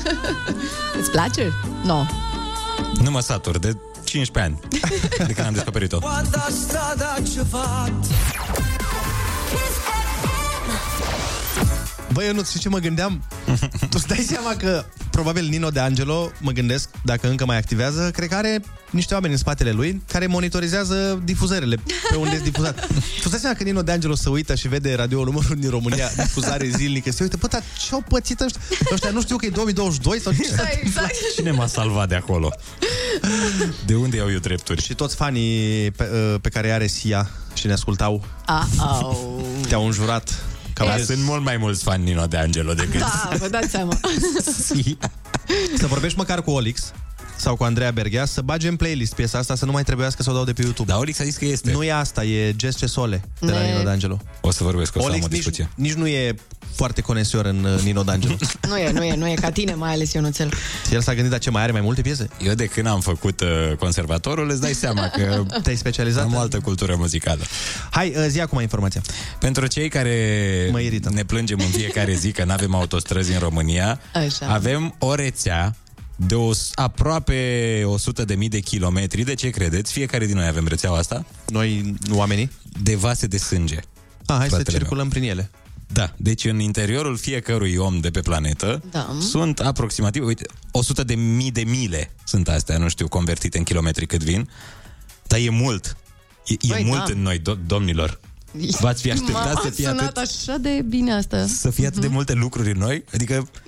Speaker 4: Îți place? Nu. No.
Speaker 3: Nu mă satur, de 15 ani de când am descoperit-o.
Speaker 2: Băi, Ionuț, știi ce mă gândeam? tu îți dai seama că probabil Nino de Angelo, mă gândesc, dacă încă mai activează, cred că are niște oameni în spatele lui care monitorizează difuzările pe unde e difuzat. tu îți dai seama că Nino de Angelo se uită și vede radio numărul din România, difuzare zilnică, se uită, bă, dar ce-au pățit ăștia? Ăștia nu știu că e 2022 sau ce?
Speaker 4: Da, exact.
Speaker 3: Cine m-a salvat de acolo? De unde iau eu drepturi?
Speaker 2: Și toți fanii pe, uh, pe care are Sia și ne ascultau
Speaker 4: Au.
Speaker 2: te-au înjurat. Că
Speaker 3: Dar
Speaker 2: au
Speaker 3: sunt mult mai mulți fani Nino de Angelo decât
Speaker 4: Da, vă dați seama.
Speaker 2: Să vorbești măcar cu Olix sau cu Andreea Berghea să bage în playlist piesa asta să nu mai trebuiască să o dau de pe YouTube.
Speaker 3: Da, Olix a zis că este.
Speaker 2: Nu e asta, e Jess Cesole de la
Speaker 4: Ne-
Speaker 2: Nino D'Angelo.
Speaker 3: O să vorbesc, o să am
Speaker 2: Olix
Speaker 3: o
Speaker 2: nici,
Speaker 3: discuție.
Speaker 2: nici nu e foarte conesior în uh, Nino D'Angelo.
Speaker 4: Nu e, nu e, nu e ca tine, mai ales Ionuțel.
Speaker 2: El s-a gândit, dar ce mai are mai multe piese?
Speaker 3: Eu de când am făcut uh, conservatorul, îți dai seama că
Speaker 2: Te-ai specializat?
Speaker 3: am o altă cultură muzicală.
Speaker 2: Hai, uh, zi acum informația.
Speaker 3: Pentru cei care
Speaker 2: Mă irită.
Speaker 3: ne plângem în fiecare zi că nu avem autostrăzi în România,
Speaker 4: Așa.
Speaker 3: avem o rețea de o, aproape 100 de mii de kilometri. De ce credeți? Fiecare din noi avem rețeaua asta
Speaker 2: Noi, oamenii?
Speaker 3: de vase de sânge.
Speaker 2: Ah, hai să
Speaker 3: Fratele meu.
Speaker 2: circulăm prin ele.
Speaker 3: Da, deci în interiorul fiecărui om de pe planetă
Speaker 4: Da.
Speaker 3: sunt aproximativ, uite, 100 de mii de mile sunt astea, nu știu, convertite în kilometri cât vin, dar e mult. E, e
Speaker 4: Băi,
Speaker 3: mult
Speaker 4: da.
Speaker 3: în noi, do- domnilor. V-ați fi așteptat
Speaker 4: M-a
Speaker 3: să fie
Speaker 4: sunat
Speaker 3: atât,
Speaker 4: așa de bine asta.
Speaker 3: să fie atât de multe lucruri în noi? Adică,
Speaker 4: Continuă. Da,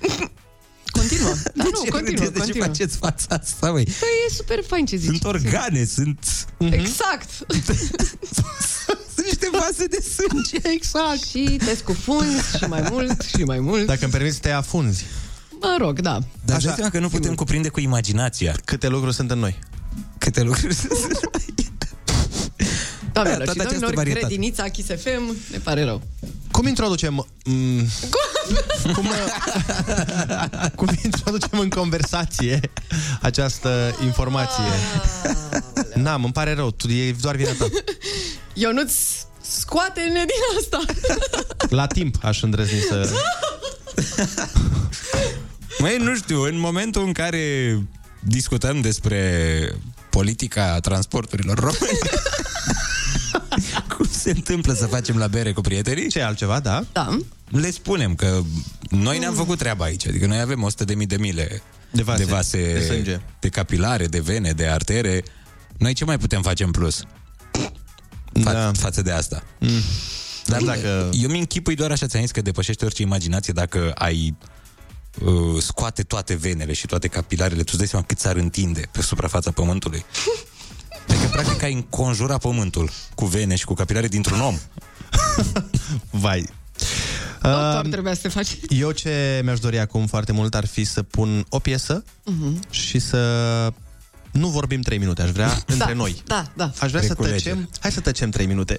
Speaker 3: de
Speaker 4: nu,
Speaker 3: ce,
Speaker 4: continuă,
Speaker 3: de ce
Speaker 4: continuă.
Speaker 3: faceți fața asta, băi?
Speaker 4: Păi e super fain ce zici.
Speaker 3: Sunt organe, sunt...
Speaker 4: Exact.
Speaker 3: Sunt niște vase de sânge.
Speaker 4: Exact. Și te scufunzi și mai mult și mai mult.
Speaker 2: Dacă îmi permiți, te afunzi.
Speaker 4: Mă rog, da.
Speaker 3: Dar
Speaker 2: Așa.
Speaker 3: Așa, seama că nu putem cuprinde cu imaginația
Speaker 2: Câte lucruri sunt în noi.
Speaker 3: câte lucruri sunt.
Speaker 4: Doamnelor
Speaker 3: toată
Speaker 4: și
Speaker 3: această
Speaker 4: domnilor,
Speaker 3: varietate.
Speaker 4: grădinița Kiss FM, ne pare rău.
Speaker 2: Cum introducem... Mm, cum, cum introducem în conversație această informație? N-am, îmi pare rău, tu, e doar vina ta.
Speaker 4: Ionuț Scoate-ne din asta!
Speaker 2: La timp aș îndrăzni să...
Speaker 3: Măi, nu știu, în momentul în care discutăm despre politica transporturilor români, cum se întâmplă să facem la bere cu prietenii?
Speaker 2: Ce altceva, da?
Speaker 4: Da.
Speaker 3: Le spunem că noi ne-am făcut treaba aici, adică noi avem 100 de mii de mile
Speaker 2: de vase,
Speaker 3: de, vase
Speaker 2: de sânge.
Speaker 3: de capilare, de vene, de artere. Noi ce mai putem face în plus? Fa- da. Față de asta.
Speaker 2: Mm.
Speaker 3: Dar dacă... Eu mi închipui doar așa, ți-am zis că depășește orice imaginație dacă ai uh, scoate toate venele și toate capilarele, tu îți dai seama cât s-ar întinde pe suprafața pământului. Adică, practic, ai înconjura pământul cu vene și cu capilare dintr-un om.
Speaker 2: Vai.
Speaker 4: Doar trebuia să te faci.
Speaker 2: Eu ce mi-aș dori acum foarte mult ar fi să pun o piesă
Speaker 4: Mhm.
Speaker 2: și să nu vorbim 3 minute, aș vrea între
Speaker 4: Da,
Speaker 2: noi.
Speaker 4: Da, da.
Speaker 2: Aș vrea să
Speaker 3: Reculegere.
Speaker 2: tăcem. Hai să tăcem 3 minute.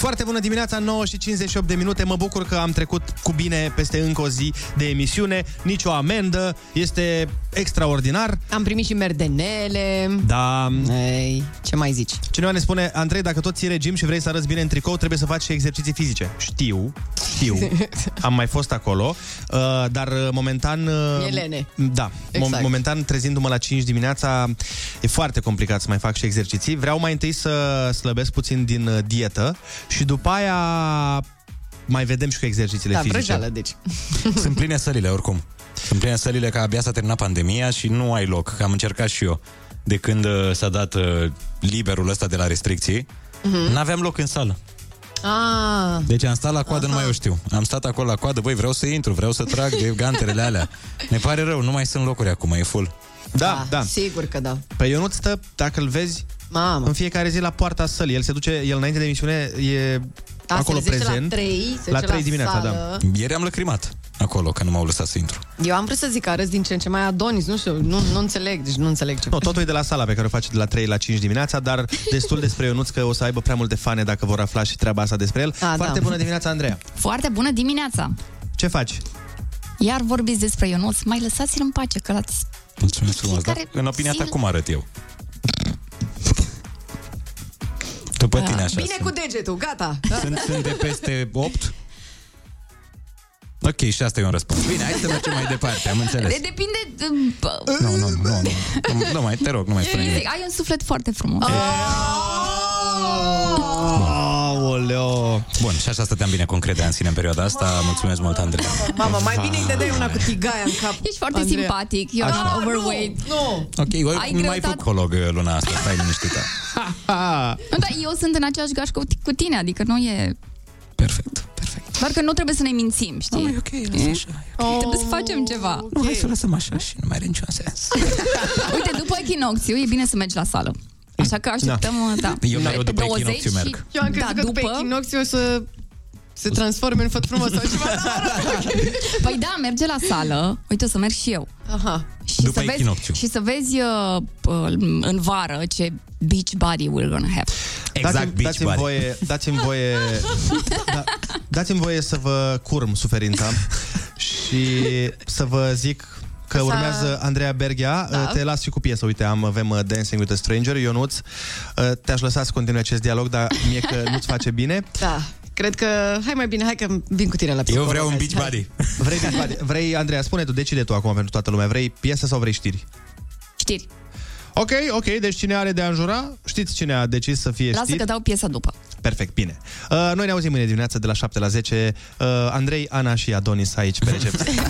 Speaker 2: Foarte bună dimineața, 9 și 58 de minute. Mă bucur că am trecut cu bine peste încă o zi de emisiune. Nici o amendă. Este extraordinar.
Speaker 4: Am primit și merdenele.
Speaker 2: Da.
Speaker 4: Ei, ce mai zici?
Speaker 2: Cineva ne spune, Andrei, dacă tot ții regim și vrei să arăți bine în tricou, trebuie să faci și exerciții fizice. Știu, știu. Am mai fost acolo, uh, dar uh, momentan... uh,
Speaker 4: E lene.
Speaker 2: Da,
Speaker 4: Exact.
Speaker 2: mom- momentan trezindu-mă la 5 dimineața, e foarte complicat să mai fac și exerciții. Vreau mai întâi să slăbesc puțin din uh, dietă și după aia mai vedem și cu exercițiile
Speaker 4: Da,
Speaker 2: fizice.
Speaker 4: vrăjeală, deci.
Speaker 3: Sunt pline sălile, oricum. Sunt pline sălile că abia s-a terminat pandemia și nu ai loc. Am încercat și eu. De când uh, s-a dat uh, liberul ăsta de la restricții,
Speaker 4: Mhm.
Speaker 3: n-aveam loc în sală.
Speaker 4: Ah,
Speaker 3: Deci am stat la coadă, nu mai eu știu. Am stat acolo la coadă, băi, vreau să intru, vreau să trag de ganterele alea. Ne pare rău, nu mai sunt locuri acum, e full.
Speaker 2: Da, da.
Speaker 4: Sigur că da.
Speaker 2: Pe Ionut stă, dacă îl vezi,
Speaker 4: Mamă.
Speaker 2: în fiecare zi la poarta sălii. El se duce, el înainte de emisiune e
Speaker 4: Da,
Speaker 2: acolo
Speaker 4: se zice
Speaker 2: prezent.
Speaker 4: la trei, se
Speaker 2: la
Speaker 4: duce
Speaker 2: 3
Speaker 4: la
Speaker 2: dimineața,
Speaker 4: sală.
Speaker 2: da.
Speaker 3: Ieri am lăcrimat acolo, că nu m-au lăsat să intru.
Speaker 4: Eu am vrut să zic că arăți din ce în ce mai Adonis, nu știu, nu, nu înțeleg, deci nu înțeleg ce
Speaker 2: Nu, totul e de la sala pe care o face de la 3 la 5 dimineața, dar destul despre Ionuț că o să aibă prea multe fane dacă vor afla și treaba asta despre el.
Speaker 29: A,
Speaker 2: Foarte
Speaker 29: da.
Speaker 2: bună dimineața, Andreea.
Speaker 29: Foarte bună dimineața!
Speaker 2: Ce faci?
Speaker 29: Iar vorbiți despre Ionuț, mai lăsați-l în pace, că l-ați...
Speaker 3: Mulțumesc frumos, dar
Speaker 29: Fiecare
Speaker 3: în opinia ta
Speaker 29: zi-
Speaker 3: cum arăt eu? Tu pe tine așa
Speaker 4: Bine
Speaker 3: sunt.
Speaker 4: cu degetul, gata.
Speaker 3: Sunt, sunt de peste 8? Ok, și asta e un răspuns. Bine, hai să mergem mai departe, am înțeles.
Speaker 29: De- Depinde... um, bă,
Speaker 3: Nu, nu, nu, nu, nu, nu mai, te rog, nu mai spune
Speaker 29: Zic,
Speaker 3: nimic.
Speaker 29: ai un suflet foarte frumos.
Speaker 2: Aoleo.
Speaker 3: Bun, și așa stăteam bine cu încrederea în sine în perioada asta. Mulțumesc mult, Andrei.
Speaker 4: Mamă, mai bine îi dădeai una cu tigaia în cap.
Speaker 29: Ești foarte
Speaker 4: Andreea.
Speaker 29: simpatic, you're
Speaker 3: Așa.
Speaker 29: not overweight.
Speaker 4: Nu.
Speaker 3: Ok, eu
Speaker 29: Ai
Speaker 3: nu mai
Speaker 29: greutate.
Speaker 3: făc holog uh, luna asta, stai liniștită.
Speaker 29: Nu, dar eu sunt în aceeași gașcă cu, cu tine, adică nu e...
Speaker 3: Perfect,
Speaker 29: perfect. Doar că nu trebuie să ne mințim, știi?
Speaker 3: No, e ok, lasă așa.
Speaker 29: Trebuie să facem ceva.
Speaker 3: Nu, hai să lăsăm așa și nu mai are niciun sens.
Speaker 29: Uite, după echinocțiu e bine să mergi la sală. Așa că așteptăm, da.
Speaker 3: Eu mereu
Speaker 29: Pe
Speaker 3: după
Speaker 29: 20
Speaker 3: echinocțiu
Speaker 29: și-
Speaker 3: merg.
Speaker 4: Eu am crezut
Speaker 29: da,
Speaker 4: că după
Speaker 29: după...
Speaker 4: echinocțiu o să se transforme în făt frumos sau ceva.
Speaker 29: Păi da, merge la sală. Uite, o să merg și eu.
Speaker 4: Aha.
Speaker 29: Și
Speaker 3: După
Speaker 29: să vezi,
Speaker 3: echinocțiu.
Speaker 29: Și să vezi uh, uh, în vară ce beach body we're gonna have.
Speaker 3: Exact,
Speaker 2: dați-mi,
Speaker 3: beach
Speaker 2: dați-mi
Speaker 3: body.
Speaker 2: voie, dați-mi voie, da, dați-mi voie să vă curm suferința și să vă zic că
Speaker 4: S-a-
Speaker 2: urmează Andreea Berghia.
Speaker 4: Da.
Speaker 2: Te las și cu piesă. Uite, am, avem uh, Dancing with a Stranger. Ionuț, uh, te-aș lăsa să continui acest dialog, dar mie că nu-ți face bine.
Speaker 4: Da. Cred că, hai mai bine, hai că vin cu tine la
Speaker 3: Eu
Speaker 4: psiholog.
Speaker 3: vreau un
Speaker 4: azi.
Speaker 3: beach body.
Speaker 2: Vrei, beach body? vrei, Andreea, spune tu, decide tu acum pentru toată lumea. Vrei piesă sau vrei știri?
Speaker 29: Știri.
Speaker 2: Ok, ok, deci cine are de a înjura? Știți cine a decis să fie
Speaker 29: Lasă
Speaker 2: știri?
Speaker 29: că dau piesa după.
Speaker 2: Perfect, bine. Uh, noi ne auzim mâine dimineața de la 7 la 10. Uh, Andrei, Ana și Adonis aici pe recepție.